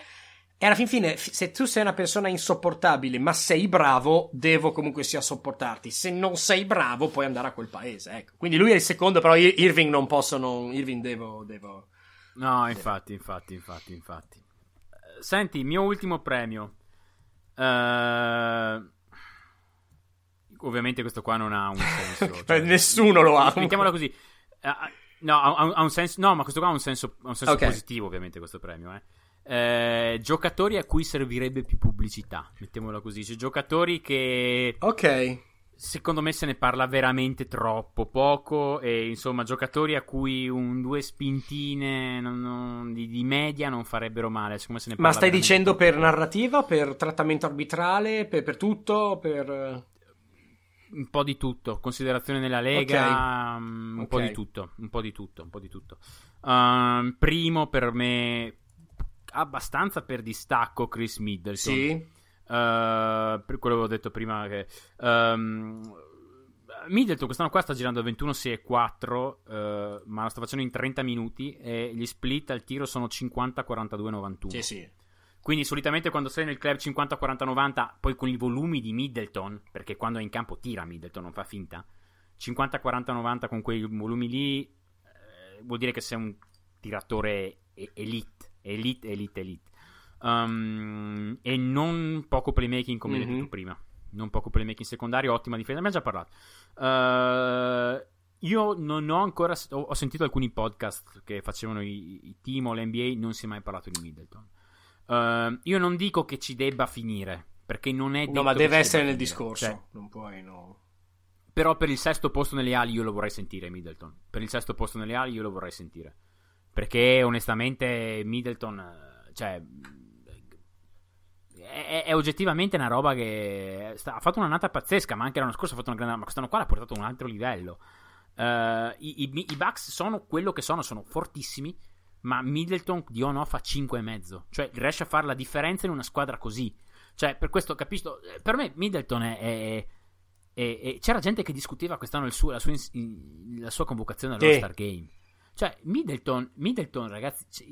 E alla fin fine, se tu sei una persona insopportabile, ma sei bravo, devo comunque sia sopportarti. Se non sei bravo, puoi andare a quel paese. Ecco. Quindi lui è il secondo, però Irving non posso, non, Irving devo, devo... No, infatti, infatti, infatti, infatti. Senti, mio ultimo premio. Uh... Ovviamente questo qua non ha un [laughs] senso. cioè, Nessuno lo ha. Mettiamola così. Uh, no, ha, ha, un senso. No, ma questo qua ha un senso, ha un senso okay. positivo, ovviamente, questo premio, eh. Eh, giocatori a cui servirebbe più pubblicità, mettiamola così. Cioè, giocatori che. Ok. Secondo me se ne parla veramente troppo poco. E insomma, giocatori a cui un due spintine non, non, di, di, media non farebbero male. Ma stai dicendo poco. per narrativa, per trattamento arbitrale, per, per tutto? Per un po' di tutto, considerazione nella Lega, okay. um, un okay. po' di tutto, un po' di tutto, un po' di tutto. Um, primo per me abbastanza per distacco Chris Middleton. Sì. Uh, per quello che ho detto prima che um, Middleton quest'anno qua sta girando 21-6 e 4 uh, ma lo sta facendo in 30 minuti e gli split al tiro sono 50-42-91 sì sì quindi solitamente quando sei nel club 50-40-90 poi con i volumi di Middleton perché quando è in campo tira Middleton non fa finta 50-40-90 con quei volumi lì eh, vuol dire che sei un tiratore elite elite, elite, elite. Um, e non poco playmaking come mm-hmm. detto prima. Non poco playmaking secondario, ottima difesa. Abbiamo già parlato. Uh, io non ho ancora. Ho, ho, sentito alcuni podcast che facevano i, i team o l'NBA. Non si è mai parlato di Middleton. Uh, io non dico che ci debba finire. Perché non è. No, ma deve essere nel discorso. Cioè, non puoi, no. Però per il sesto posto nelle ali io lo vorrei sentire Middleton. Per il sesto posto nelle ali io lo vorrei sentire. Perché onestamente Middleton, cioè, è, è, oggettivamente una roba che sta, ha fatto un'annata pazzesca, ma anche l'anno scorso ha fatto una grande, ma quest'anno qua l'ha portato a un altro livello. Uh, i, i, i, Bucks sono quello che sono, sono fortissimi, ma Middleton di on off fa 5,5. Cioè, riesce a fare la differenza in una squadra così. Cioè, per questo capisco. Per me, Middleton è. è, è, è c'era gente che discuteva quest'anno suo, la, sua, la, sua, convocazione all'All-Star Game. Cioè, Middleton, Middleton ragazzi, cioè,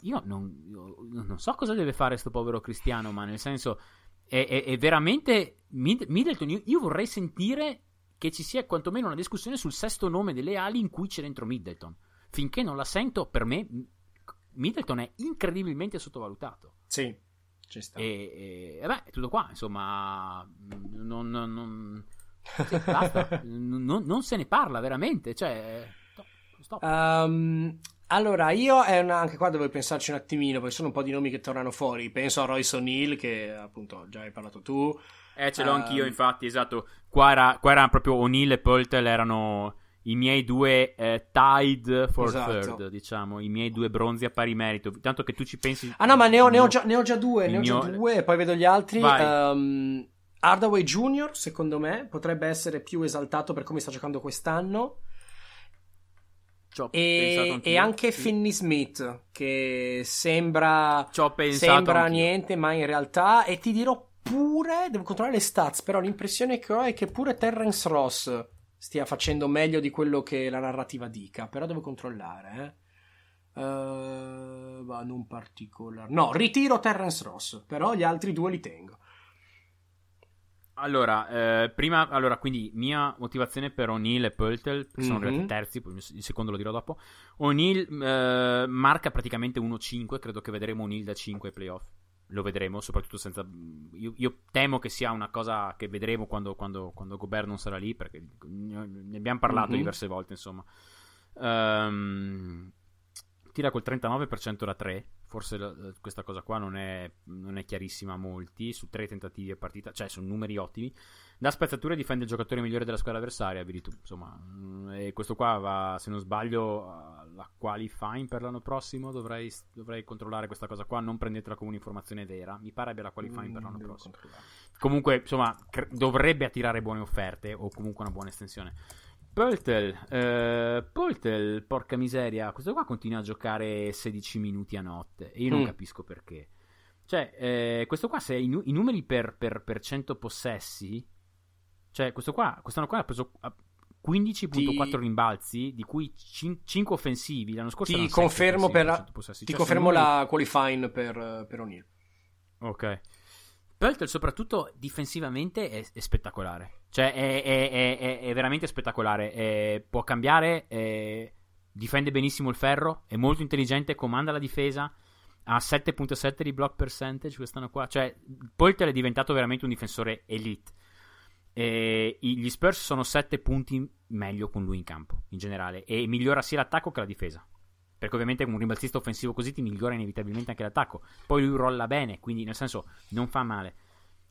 io, non, io non, so cosa deve fare questo povero cristiano, ma nel senso, è, è, è veramente Middleton. Io, io, vorrei sentire che ci sia quantomeno una discussione sul sesto nome delle ali in cui c'è dentro Middleton. Finché non la sento, per me, Middleton è incredibilmente sottovalutato. Sì. E, e, beh, è tutto qua, insomma, non, non, non, sì, basta, [laughs] non, non, se ne parla veramente, cioè, stop. Um, allora, io è una, anche qua devo pensarci un attimino, perché sono un po' di nomi che tornano fuori. Penso a Royce O'Neill, che appunto già hai parlato tu. Eh, ce l'ho um, anch'io, infatti, esatto. Qua era, qua era proprio O'Neill e Poltel erano i miei due eh, tied for esatto. third, diciamo, i miei due bronzi a pari merito. Tanto che tu ci pensi. Ah, no, ma ne ho, ne ho, già, ne ho già, due. Ne ho già due, e poi vedo gli altri. Um, Hardaway Jr., secondo me, potrebbe essere più esaltato per come sta giocando quest'anno. E, e, anche sì. Finney Smith, che sembra, sembra niente, ma in realtà. E ti dirò pure, devo controllare le stats, però l'impressione che ho è che pure Terrence Ross stia facendo meglio di quello che la narrativa dica, però devo controllare, eh. Uh, ma non particolare. No, ritiro Terrence Ross, però gli altri due li tengo. Allora, eh, prima, allora, quindi mia motivazione per O'Neill e Pöltel, che sono mm-hmm. arrivati terzi, poi il secondo lo dirò dopo. O'Neill eh, marca praticamente 1-5, credo che vedremo O'Neill da 5 ai playoff lo vedremo, soprattutto senza... Io, io, temo che sia una cosa che vedremo quando, quando, quando Gobert non sarà lì, perché ne abbiamo parlato mm-hmm. diverse volte, insomma. Um, tira col 39% da 3, forse questa cosa qua non è, non è, chiarissima a molti, su 3 tentativi a partita, cioè sono numeri ottimi. Da spezzatura difende il giocatore migliore della squadra avversaria, vedi tu, insomma. Mm, e questo qua va, se non sbaglio, la qualifying per l'anno prossimo, dovrei, dovrei, controllare questa cosa qua, non prendetela come un'informazione vera, mi pare abbia la qualifying mm, per l'anno prossimo. Comunque, insomma, cre- dovrebbe attirare buone offerte o comunque una buona estensione. Poltel, eh, Poltel, porca miseria, questo qua continua a giocare 16 minuti a notte e io non mm. capisco perché. Cioè, eh, questo qua, se i, nu- i numeri per, per, per, 100 possessi, cioè, questo qua, quest'anno qua ha preso 15.4 ti... rimbalzi, di cui 5 offensivi. L'anno scorso ti confermo, per la... ti cioè, confermo numeri... la qualifying per, per O'Neill. Ok. Pöltl soprattutto difensivamente è, è spettacolare. Cioè è, è, è veramente spettacolare. può cambiare, difende benissimo il ferro, è molto intelligente, comanda la difesa. Ha 7.7 di block percentage quest'anno qua. Cioè, Pöltl è diventato veramente un difensore elite. E gli Spurs sono 7 punti meglio con lui in campo, in generale. E migliora sia l'attacco che la difesa. Perché ovviamente un rimbalzista offensivo così ti migliora inevitabilmente anche l'attacco. Poi lui rolla bene, quindi nel senso non fa male.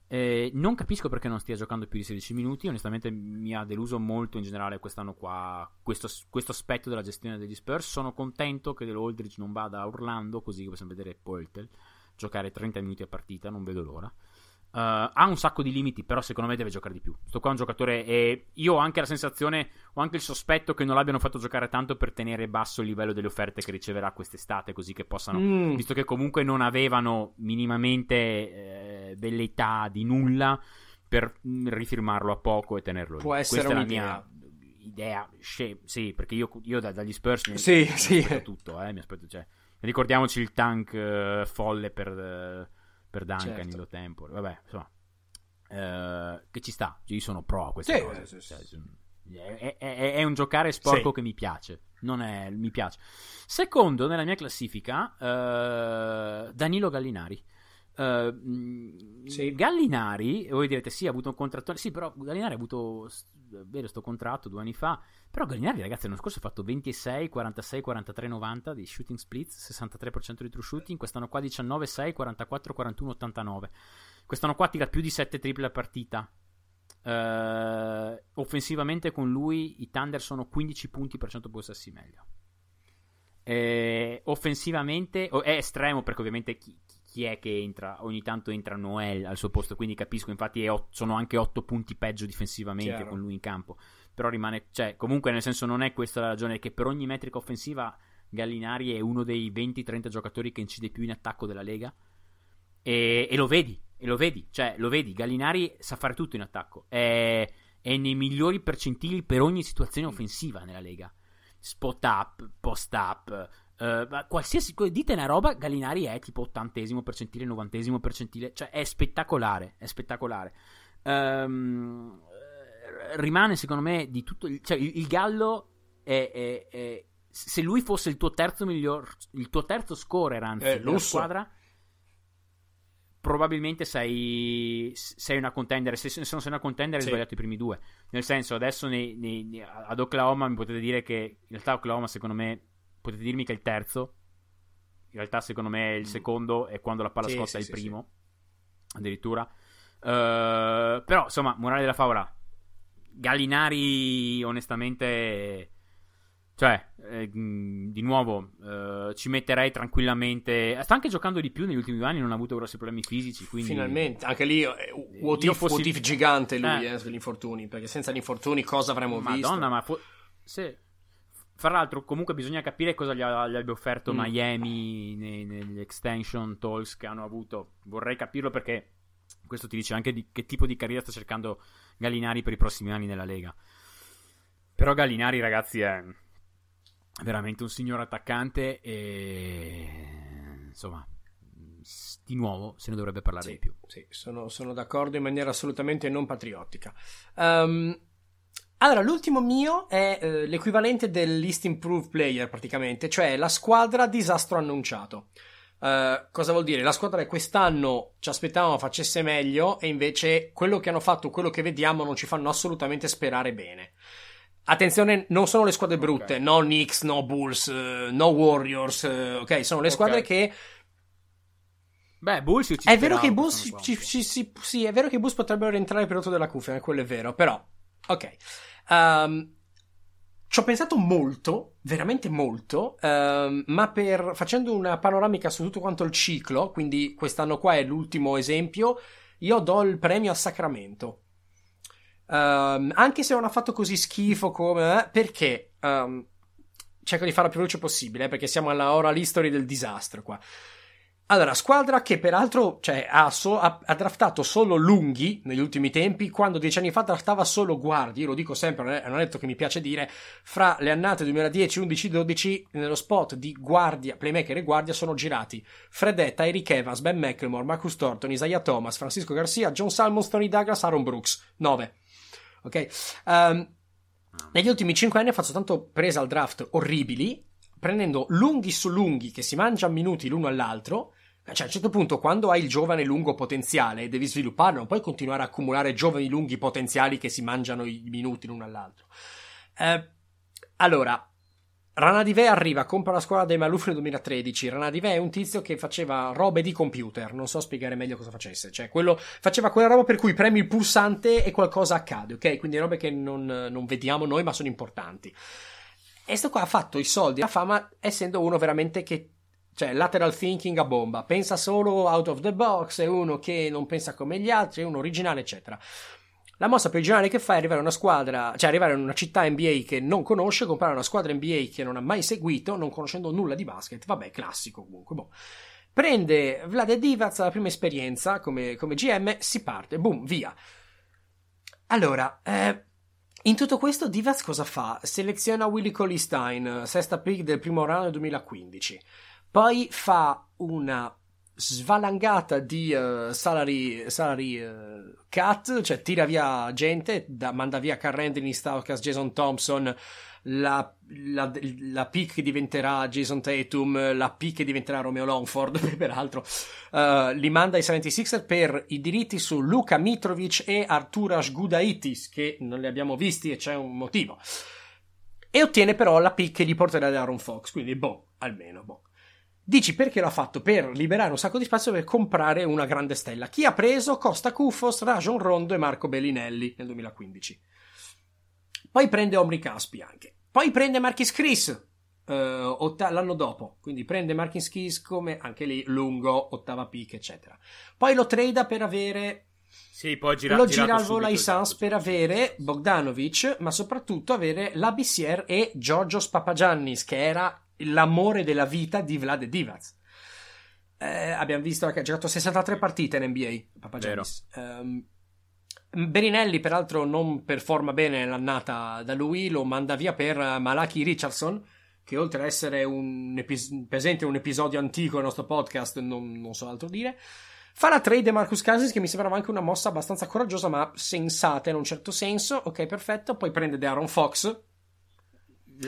Eh, non capisco perché non stia giocando più di 16 minuti. Onestamente mi ha deluso molto in generale quest'anno qua questo, questo aspetto della gestione degli Spurs. Sono contento che dell'Oldridge non vada a Orlando, così possiamo vedere Poeltel giocare 30 minuti a partita. Non vedo l'ora. Uh, ha un sacco di limiti, però secondo me deve giocare di più. Sto qua è un giocatore e io ho anche la sensazione, ho anche il sospetto che non l'abbiano fatto giocare tanto per tenere basso il livello delle offerte che riceverà quest'estate, così che possano, mm. visto che comunque non avevano minimamente eh, velleità di nulla, per rifirmarlo a poco e tenerlo lì. Può essere Questa un'idea. è la mia idea, sì, perché io, io da, dagli Spurs mi, sì, mi sì. aspetto tutto, eh, mi aspetto, cioè, ricordiamoci il tank uh, folle per... Uh, per Duncan certo. in tempo. Vabbè, insomma, eh, che ci sta. Io sono pro a queste sì, cose. Sì, cioè, sì. È, è, è, un giocare sporco che mi piace. Non è, mi piace. Secondo nella mia classifica, uh, Danilo Gallinari. Uh, sì. Gallinari, voi direte sì, ha avuto un contratto. Sì, però Gallinari ha avuto vero sto contratto due anni fa. Però Gallinari, ragazzi, l'anno scorso ha fatto 26, 46, 43, 90 di shooting splits, 63% di true shooting. Quest'anno qua 19, 6, 44, 41, 89. Quest'anno qua tira più di 7 triple a partita. Uh, offensivamente con lui i Thunder sono 15 punti per 100 possessi meglio. Eh, offensivamente oh, è estremo perché ovviamente chi, chi, è che entra ogni tanto entra Noel al suo posto quindi capisco infatti ot- sono anche 8 punti peggio difensivamente Chiaro. con lui in campo. Però rimane cioè comunque nel senso non è questa la ragione che per ogni metrica offensiva Gallinari è uno dei 20-30 giocatori che incide più in attacco della Lega. E, e lo vedi e lo vedi cioè lo vedi Gallinari sa fare tutto in attacco. È, è nei migliori percentili per ogni situazione offensiva nella Lega. Spot up, post up, uh, qualsiasi dite una roba, Gallinari è tipo ottantesimo percentile, novantesimo percentile, cioè è spettacolare, è spettacolare. Um, rimane secondo me di tutto, il, cioè il, il Gallo è, è, è, se lui fosse il tuo terzo miglior, il tuo terzo scorer anzi, eh, della squadra probabilmente sei, sei una contender. Se, se non sei una contender, hai sì. sbagliato i primi due. Nel senso, adesso nei, nei, ad Oklahoma mi potete dire che in realtà Oklahoma, secondo me, potete dirmi che è il terzo. In realtà, secondo me, il mm. secondo è quando la palla sì, scotta sì, è il primo. Addirittura. Uh, però, insomma, morale della favola. Gallinari, onestamente cioè, eh, di nuovo, eh, ci metterei tranquillamente. Sta anche giocando di più negli ultimi anni, non ha avuto grossi problemi fisici. Quindi... Finalmente, anche lì, eh, what, if, fossi... what if gigante lui eh. eh sugli infortuni. Perché senza gli infortuni cosa avremmo Madonna, visto? Madonna, ma. Fu... Se... Fra l'altro, comunque, bisogna capire cosa gli, ha, gli abbia offerto mm. Miami nei, negli extension talks che hanno avuto. Vorrei capirlo perché questo ti dice anche di che tipo di carriera sta cercando Gallinari per i prossimi anni nella Lega. Però Gallinari, ragazzi, è veramente un signor attaccante e insomma di nuovo se ne dovrebbe parlare sì, di più sì, sono, sono, d'accordo in maniera assolutamente non patriottica um, allora l'ultimo mio è uh, l'equivalente del list improved player praticamente cioè la squadra disastro annunciato Uh, cosa vuol dire? La squadra che quest'anno ci aspettavamo facesse meglio e invece quello che hanno fatto, quello che vediamo non ci fanno assolutamente sperare bene. Attenzione, non sono le squadre brutte, okay. no Knicks, no Bulls, uh, no Warriors, uh, ok? Sono le squadre okay. che. Beh, Bulls ci È vero che Bulls ci, ci, ci, sì, è vero che Bulls potrebbero rientrare per rotto della cuffia, quello è vero, però. Ok. Um, ci ho pensato molto, veramente molto, um, ma per, facendo una panoramica su tutto quanto il ciclo, quindi quest'anno qua è l'ultimo esempio, io do il premio a Sacramento. Um, anche se non ha fatto così schifo come... Eh, perché? Um, cerco di farlo più veloce possibile, eh, perché siamo alla oral history del disastro qua. Allora, squadra che peraltro cioè, ha, so- ha, ha, draftato solo lunghi negli ultimi tempi, quando dieci anni fa draftava solo guardi, io lo dico sempre, non è, non è detto che mi piace dire, fra le annate 2010, 11, 12, nello spot di guardia, playmaker e guardia sono girati Fredetta, Eric Evans, Ben McLemore, Marcus Thornton, Isaiah Thomas, Francisco Garcia, John Salmon, Tony Douglas, Aaron Brooks, 9 ok? Um, negli ultimi 5 anni ha fatto tanto prese al draft orribili, prendendo lunghi su lunghi che si mangiano minuti l'uno all'altro. Cioè, a un certo punto, quando hai il giovane lungo potenziale, devi svilupparlo, non puoi continuare a accumulare giovani lunghi potenziali che si mangiano i minuti l'uno all'altro. Eh, allora, Ranadive arriva, compra la scuola dei Maluf nel 2013. Ranadive è un tizio che faceva robe di computer, non so spiegare meglio cosa facesse. Cioè, quello, faceva quella roba per cui premi il pulsante e qualcosa accade, ok? Quindi robe che non, non vediamo noi, ma sono importanti. E sto qua ha fatto i soldi, la fama, essendo uno veramente che cioè lateral thinking a bomba, pensa solo out of the box, è uno che non pensa come gli altri, è uno originale, eccetera. La mossa più generale che fa è arrivare a una squadra, cioè arrivare in una città NBA che non conosce, comprare una squadra NBA che non ha mai seguito, non conoscendo nulla di basket. Vabbè, classico comunque. Boh. Prende Vlade Divac la prima esperienza come, come GM, si parte, boom, via. Allora, eh, in tutto questo Divac cosa fa? Seleziona Willy Colistein, sesta pick del primo round 2015. Poi fa una svalangata di uh, salary, salary uh, cut, cioè tira via gente, da, manda via Carl Anthony Staukas, Jason Thompson, la, la, la pick che diventerà Jason Tatum, la pick che diventerà Romeo Longford, [laughs] peraltro, uh, li manda ai 76er per i diritti su Luka Mitrovic e Arturas Gudaitis, che non li abbiamo visti e c'è un motivo. E ottiene però la pick che gli porterà da Aaron Fox, quindi boh, almeno boh. Dici perché l'ha fatto? Per liberare un sacco di spazio per comprare una grande stella. Chi ha preso? Costa Cufos, Rajon Rondo e Marco Bellinelli nel 2015. Poi prende Omri Caspi anche. Poi prende Marquis Chris eh, otta- l'anno dopo. Quindi prende Marquis Chris come anche lì lungo, ottava pick, eccetera. Poi lo trada per avere sì, poi gira, lo gira al volo ai Suns esatto, per avere Bogdanovic, ma soprattutto avere la Bissier e Giorgios Papagiannis, che era l'amore della vita di Vlad Divac. Eh, abbiamo visto che ha giocato 63 partite in NBA, Papagiannis. Um, Berinelli, peraltro, non performa bene l'annata da lui, lo manda via per Malaki Richardson, che oltre ad essere un epi- presente un episodio antico del nostro podcast, non, non so altro dire. Fa la trade Marcus Cousins, che mi sembrava anche una mossa abbastanza coraggiosa, ma sensata in un certo senso. Ok, perfetto. Poi prende De Aaron Fox,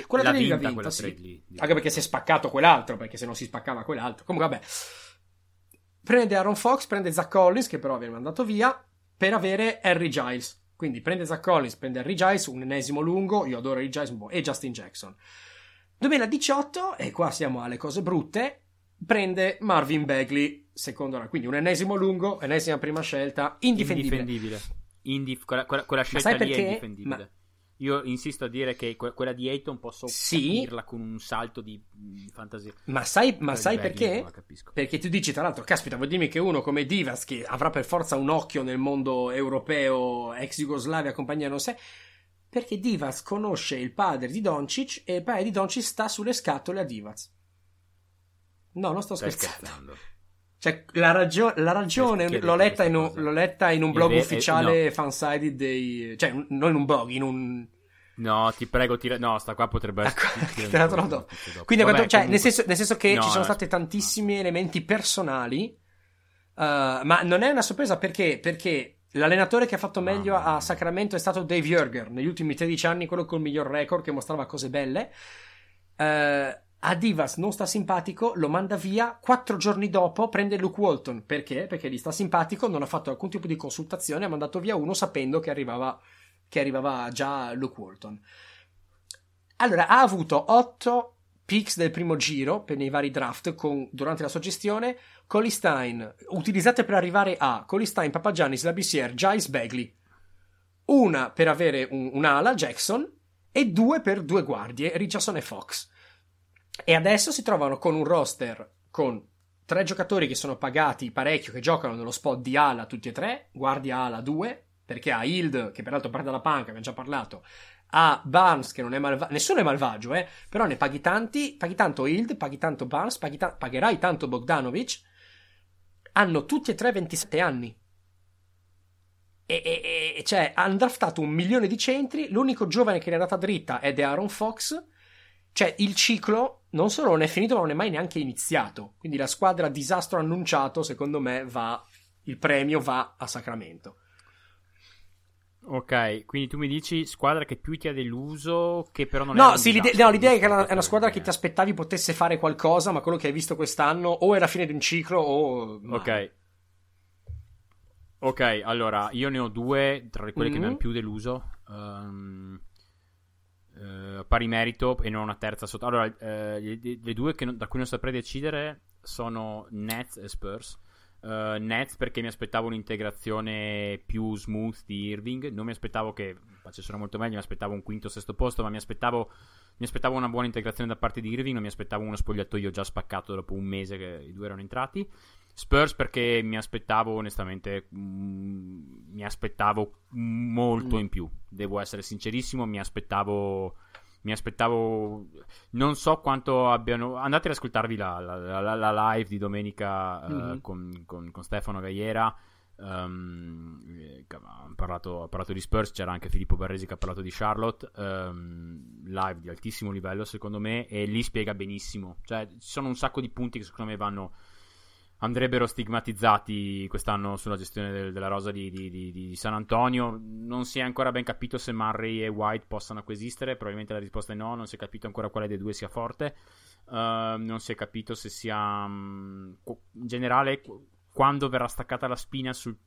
quella trade vinta, vinta sì. Lì. Anche perché si è spaccato quell'altro, perché se non si spaccava quell'altro. Comunque, vabbè. prende Aaron Fox, prende Zach Collins, che però viene mandato via, per avere Harry Giles. Quindi prende Zach Collins, prende Harry Giles, un ennesimo lungo, io adoro Harry Giles, e Justin Jackson. 2018, e qua siamo alle cose brutte, prende Marvin Bagley, secondo la, quindi un ennesimo lungo, ennesima prima scelta, indifendibile. Indifendibile. Indif- quella, quella, quella scelta lì perché? è indifendibile. Ma... Io insisto a dire che quella di Ayton posso sì. capirla con un salto di mm, fantasia. Ma sai, ma sai perché? Perché tu dici, tra l'altro, caspita, vuol dirmi che uno come Divas, che avrà per forza un occhio nel mondo europeo, ex Jugoslavia, compagnia non sé, perché Divas conosce il padre di Doncic e il padre di Doncic sta sulle scatole a Divas. No, non sto scherzando. scherzando. [laughs] Cioè, la, ragio- la ragione l'ho letta, un, l'ho letta, in un, blog ve- ufficiale eh, no. fansided dei... Cioè, non in un blog, in un... No, ti prego, tira... no, sta qua potrebbe essere... Ecco, no, no. Quindi, Vabbè, cioè, nel, senso, nel, senso, che no, ci sono stati tantissimi no. elementi personali, uh, ma non è una sorpresa perché? Perché l'allenatore che ha fatto meglio a Sacramento è stato Dave Jurger, negli ultimi 13 anni quello col miglior record che mostrava cose belle. Uh, a Divas non sta simpatico, lo manda via, quattro giorni dopo prende Luke Walton, perché? Perché gli sta simpatico, non ha fatto alcun tipo di consultazione, ha mandato via uno sapendo che arrivava, che arrivava già Luke Walton. Allora, ha avuto otto picks del primo giro per nei vari draft con, durante la sua gestione, Colistein, utilizzate per arrivare a Colistein, Papagiannis, Labissiere, Giles, Bagley. Una per avere un, un'ala, Jackson, e due per due guardie, Richardson e Fox. E adesso si trovano con un roster con tre giocatori che sono pagati parecchio, che giocano nello spot di ala tutti e tre, guardia ala 2, perché ha Hild, che peraltro parte dalla panca, abbiamo già parlato, ha Barnes, che non è malvagio, nessuno è malvagio, eh, però ne paghi tanti, paghi tanto Hild, paghi tanto Barnes, paghi ta- pagherai tanto Bogdanovic, hanno tutti e tre 27 anni. E, e, e cioè, hanno draftato un milione di centri, l'unico giovane che ne è andata dritta è The Aaron Fox, cioè, il ciclo non solo non è finito, ma non è mai neanche iniziato. Quindi la squadra disastro annunciato, secondo me, va. Il premio va a Sacramento. Ok, quindi tu mi dici squadra che più ti ha deluso, che però non no, è. Sì, l'idea, no, l'idea è che è una, squadra che ti aspettavi potesse fare qualcosa, ma quello che hai visto quest'anno o è la fine di un ciclo o. Ok. Ok, allora io ne ho due tra quelle mm-hmm. che mi hanno mm-hmm. più deluso. Um, eh, pari merito e non una terza sotto. Allora, uh, le, le, due non, da cui non saprei decidere sono Nets e Spurs. Uh, Nets perché mi aspettavo un'integrazione più smooth di Irving. Non mi aspettavo che facessero molto meglio, mi aspettavo un quinto o sesto posto, ma mi aspettavo, mi aspettavo, una buona integrazione da parte di Irving. Non mi aspettavo uno spogliatoio già spaccato dopo un mese che i due erano entrati. Spurs perché mi aspettavo onestamente mm, mi aspettavo molto mm. in più devo essere sincerissimo mi aspettavo mi aspettavo non so quanto abbiano andate ad ascoltarvi la, la, la, la live di domenica mm-hmm. uh, con, con, con, Stefano Gaiera um, ha, parlato, ha, parlato, di Spurs c'era anche Filippo Barresi che ha parlato di Charlotte. Um, live di altissimo livello secondo me e lì spiega benissimo. Cioè ci sono un sacco di punti che secondo me vanno andrebbero stigmatizzati quest'anno sulla gestione del, della rosa di, di, di, di, San Antonio. Non si è ancora ben capito se Murray e White possano coesistere. Probabilmente la risposta è no. Non si è capito ancora quale dei due sia forte. Uh, non si è capito se sia um, in generale quando verrà staccata la spina sul,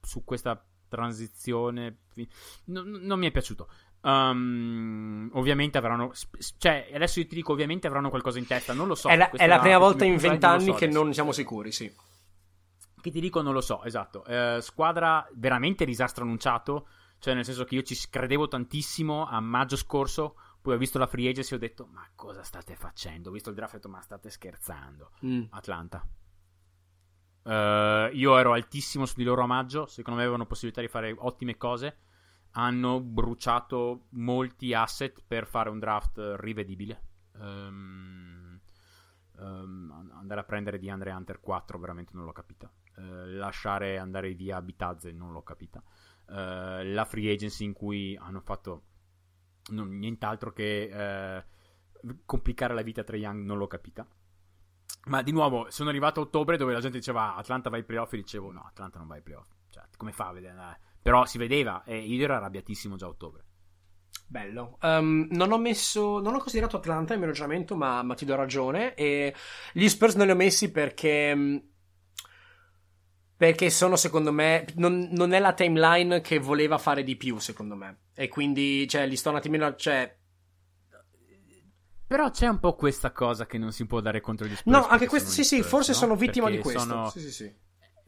su questa transizione. No, non mi è piaciuto. Um, ovviamente avranno. Cioè, adesso io ti dico, ovviamente avranno qualcosa in testa. Non lo so. È la, è la prima volta in vent'anni so che non siamo sicuri, sì. Che ti dico, non lo so, esatto. Uh, squadra veramente disastro annunciato. Cioè, nel senso che io ci credevo tantissimo a maggio scorso. Poi ho visto la free agency e ho detto: Ma cosa state facendo? Ho visto il draft e ho detto: Ma state scherzando. Mm. Atlanta. Uh, io ero altissimo su di loro a maggio. Secondo me avevano possibilità di fare ottime cose hanno bruciato molti asset per fare un draft rivedibile. Um, um, andare a prendere di Andre Hunter 4 veramente non l'ho capita. Uh, lasciare andare via Bitazze non l'ho capita. Uh, la free agency in cui hanno fatto non, nient'altro che uh, complicare la vita a Trae Young non l'ho capita. Ma di nuovo, sono arrivato a ottobre dove la gente diceva Atlanta vai ai playoff e dicevo no, Atlanta non va ai playoff. Cioè, come fa a vedere? Però si vedeva e io ero arrabbiatissimo già a ottobre. Bello. Um, non ho messo. Non ho considerato Atlanta nel mio ragionamento, ma, ma, ti do ragione. E gli Spurs non li ho messi perché. Um, Perché sono, secondo me, non, non, è la timeline che voleva fare di più, secondo me. E quindi, cioè, li sto un attimino, cioè... Però c'è un po' questa cosa che non si può dare contro gli Spurs. No, anche questo, sì, sì, forse no? sono vittima perché di questo. Sono... Sì, sì, sì.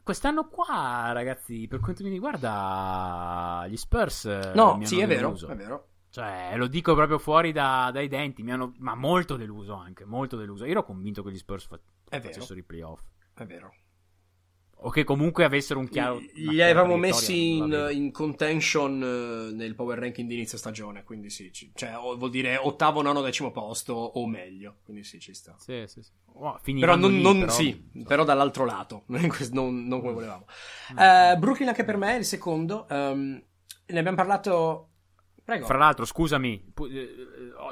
Quest'anno qua, ragazzi, per quanto mi riguarda, gli Spurs... No, sì, è vero, è vero. Cioè, lo dico proprio fuori da, dai denti, mi hanno, ma molto deluso anche, molto deluso. Io ero convinto che gli Spurs fa- facessero i playoff. È vero. O che comunque avessero un chiaro. Li avevamo messi in, in, contention uh, nel power ranking di inizio stagione. Quindi sì, ci, cioè, vuol dire ottavo, nono, decimo posto o meglio. Quindi sì, ci sta. Sì, sì, sì. Oh, però, non, lì, non però, sì, so. però dall'altro lato, [laughs] non, non come volevamo. Uh, Brooklyn anche per me è il secondo. Um, ne abbiamo parlato. Prego. Fra l'altro, scusami, eh,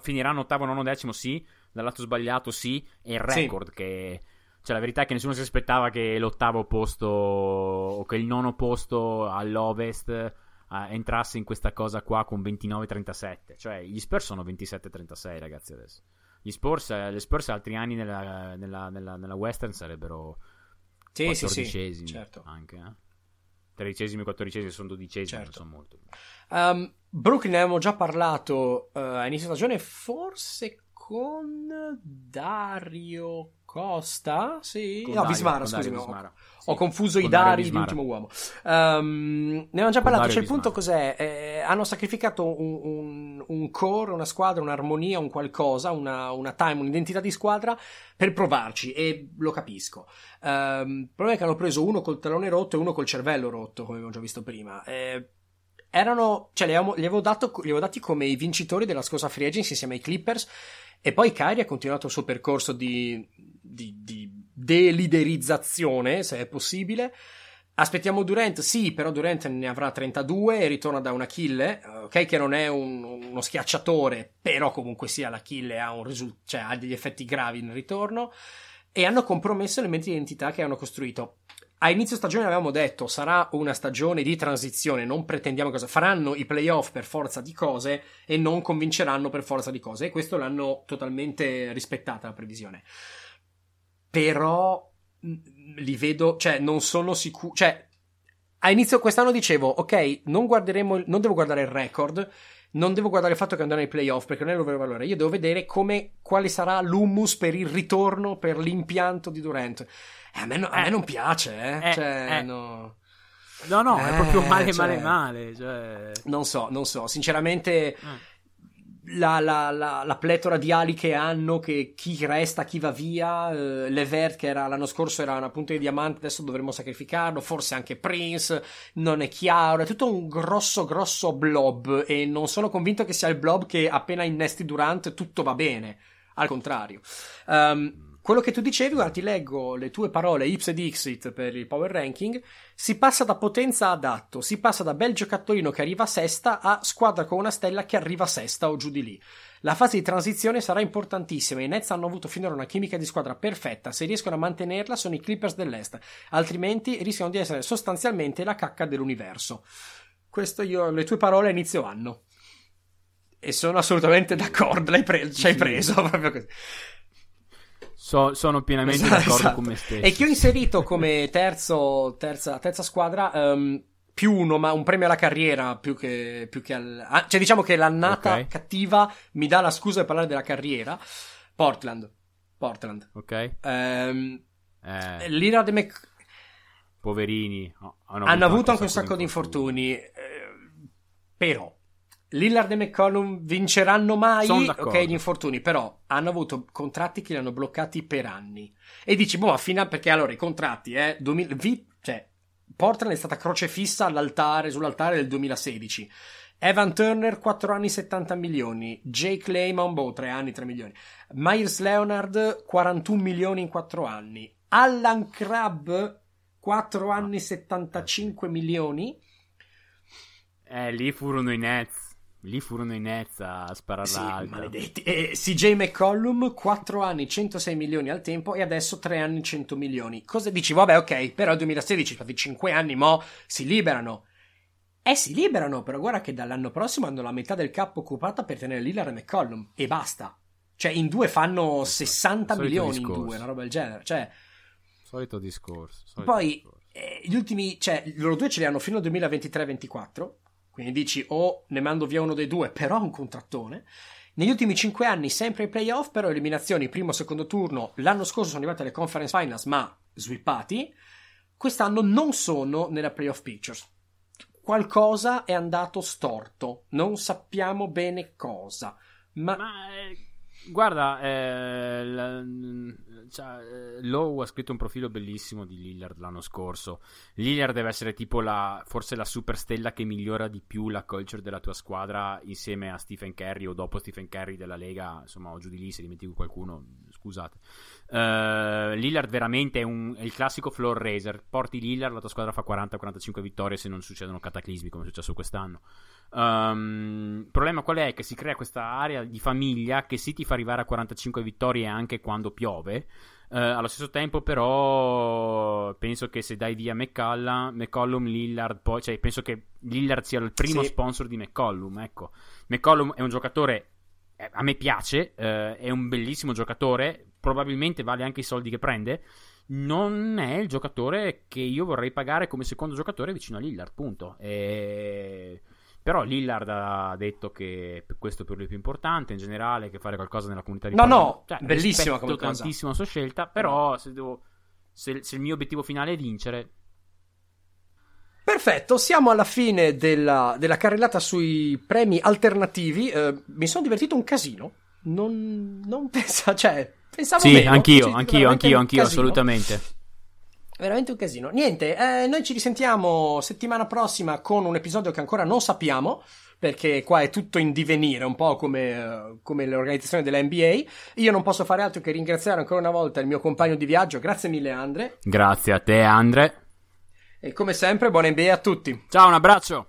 finiranno ottavo, nono, decimo, sì. Dal lato sbagliato, sì. E il record sì. che cioè, la verità è che nessuno si aspettava che l'ottavo posto o che il nono posto all'ovest eh, entrasse in questa cosa qua con 29-37. Cioè, gli Spurs sono 27-36, ragazzi, adesso. Gli Spurs, eh, le Spurs altri anni nella, nella, nella, nella Western sarebbero sì, 14esimi sì, sì, certo. anche, eh? Tredicesimi, quattordicesimi, sono dodicesimi, certo. sono molto. Um, Brooklyn ne avevamo già parlato uh, a inizio stagione, forse con Dario Costa? Sì. Con no, Dario, Bismara, scusami. Bismara. Ho, ho confuso con i Dari di Ultimo Uomo. Um, ne abbiamo già con parlato. Cioè, il punto cos'è? Eh, hanno sacrificato un, un, un, core, una squadra, un'armonia, un qualcosa, una, una, time, un'identità di squadra per provarci. E lo capisco. Um, il problema è che hanno preso uno col talone rotto e uno col cervello rotto, come abbiamo già visto prima. Eh, erano, cioè, li avevo, li avevo, dato, li avevo dati come i vincitori della scorsa free agency insieme ai Clippers. E poi Kyrie ha continuato il suo percorso di di, di deliderizzazione, se è possibile. Aspettiamo Durant, sì, però Durant ne avrà 32 e ritorna da un Achille, ok, che non è un, uno schiacciatore, però comunque sia l'Achille ha, un risult- cioè, ha degli effetti gravi nel ritorno e hanno compromesso elementi di identità che hanno costruito. A inizio stagione avevamo detto sarà una stagione di transizione, non pretendiamo cosa faranno i playoff per forza di cose e non convinceranno per forza di cose e questo l'hanno totalmente rispettata la previsione però mm, li vedo, cioè non sono sicuro, cioè a inizio quest'anno dicevo, ok, non guarderemo, non devo guardare il record, non devo guardare il fatto che andrà nei playoff perché non è il vero valore, io devo vedere come, quale sarà l'hummus per il ritorno, per l'impianto di Durant. Eh, a, me no, a me eh. non piace, eh, eh cioè, eh. no... No, no, è proprio male, cioè, male, male. Cioè... Non so, non so. Sinceramente, la, la, la, la, pletora di ali che hanno, che chi resta, chi va via, eh, Levert che era l'anno scorso era una punta di diamante, adesso dovremmo sacrificarlo, forse anche Prince, non è chiaro, è tutto un grosso grosso blob e non sono convinto che sia il blob che appena innesti Durant tutto va bene, al contrario. Um, quello che tu dicevi, guarda, ti leggo le tue parole ips ed Dixit per il power ranking. Si passa da potenza ad atto, si passa da bel giocattolino che arriva a sesta a squadra con una stella che arriva a sesta o giù di lì. La fase di transizione sarà importantissima. I Nets hanno avuto finora una chimica di squadra perfetta. Se riescono a mantenerla, sono i Clippers dell'Est. Altrimenti rischiano di essere sostanzialmente la cacca dell'universo. Questo io, le tue parole a inizio anno. E sono assolutamente d'accordo. L'hai pre- ci hai preso [laughs] proprio così. So, sono pienamente esatto, d'accordo esatto. con me stesso. E che ho inserito come terzo, terza, terza squadra um, più uno, ma un premio alla carriera più che, più che al... Ah, cioè diciamo che l'annata okay. cattiva mi dà la scusa per parlare della carriera. Portland. Portland. Ok. Um, eh. Lillard e Mc... Poverini. hanno, hanno avuto anche un sacco di infortuni. Eh, però Lillard e McCollum vinceranno mai? Ok gli infortuni però hanno avuto contratti che li hanno bloccati per anni. E dici boh fino perché allora i contratti eh 2000, vi, cioè Portland è stata crocefissa all'altare sull'altare del 2016 Evan Turner 4 anni 70 milioni. Jake Layman boh 3 anni 3 milioni. Myers Leonard 41 milioni in 4 anni. Allan Crabbe 4 anni 75 milioni. Eh lì furono i Nets Lì furono i Nets a sparare sì, maledetti. E CJ McCollum, 4 anni, 106 milioni al tempo e adesso 3 anni, 100 milioni. Cosa dici? Vabbè, ok, però il 2016, fatti 5 anni, mo si liberano. Eh, si liberano, però guarda che dall'anno prossimo hanno la metà del capo occupata per tenere Lillard e McCollum. E basta. Cioè, in due fanno 60 milioni discorso. in due, una roba del genere. Cioè... Solito discorso. Solito poi... Discorso eh, gli ultimi, cioè, loro due ce li hanno fino al 2023-24. Quindi dici, o oh, ne mando via uno dei due, però un contrattone. Negli ultimi cinque anni, sempre ai playoff, però eliminazioni primo e secondo turno. L'anno scorso sono arrivati alle conference finals, ma swippati. Quest'anno non sono nella playoff pictures. Qualcosa è andato storto. Non sappiamo bene cosa. Ma, ma eh, guarda, eh, la, cioè, eh, Lowe ha scritto un profilo bellissimo di Lillard l'anno scorso. Lillard deve essere tipo la, forse la superstella che migliora di più la culture della tua squadra insieme a Stephen Curry o dopo Stephen Curry della Lega. Insomma, o giù di lì se dimentico qualcuno, scusate. Uh, Lillard veramente è, un, è, il classico floor raiser. Porti Lillard, la tua squadra fa 40-45 vittorie se non succedono cataclismi come è successo quest'anno. Um, il problema qual è? Che si crea questa area di famiglia che sì ti fa arrivare a 45 vittorie anche quando piove. Uh, allo stesso tempo, però, penso che se dai via McCallum, McCollum, Lillard, poi, cioè, penso che Lillard sia il primo sì. sponsor di McCollum. Ecco, McCollum è un giocatore. Eh, a me piace, uh, è un bellissimo giocatore. Probabilmente vale anche i soldi che prende non è il giocatore che io vorrei pagare come secondo giocatore vicino a Lillard, punto. E... Però Lillard ha detto che questo per lui è più importante in generale che fare qualcosa nella comunità di No, no, cioè, bellissima come cosa. tantissimo la sua scelta, però se, devo, se, se il mio obiettivo finale è vincere, Perfetto, siamo alla fine della, della carrellata sui premi alternativi. Uh, mi sono divertito un casino. Non, non [laughs] pensa, cioè, pensavo Sì, meno, anch'io, anch'io, anch'io, anch'io, assolutamente. Veramente un casino. Niente, eh, noi ci risentiamo settimana prossima con un episodio che ancora non sappiamo, perché qua è tutto in divenire, un po' come, uh, come l'organizzazione della NBA. Io non posso fare altro che ringraziare ancora una volta il mio compagno di viaggio. Grazie mille, Andre. Grazie a te, Andre. E come sempre, buona NBA a tutti. Ciao, un abbraccio.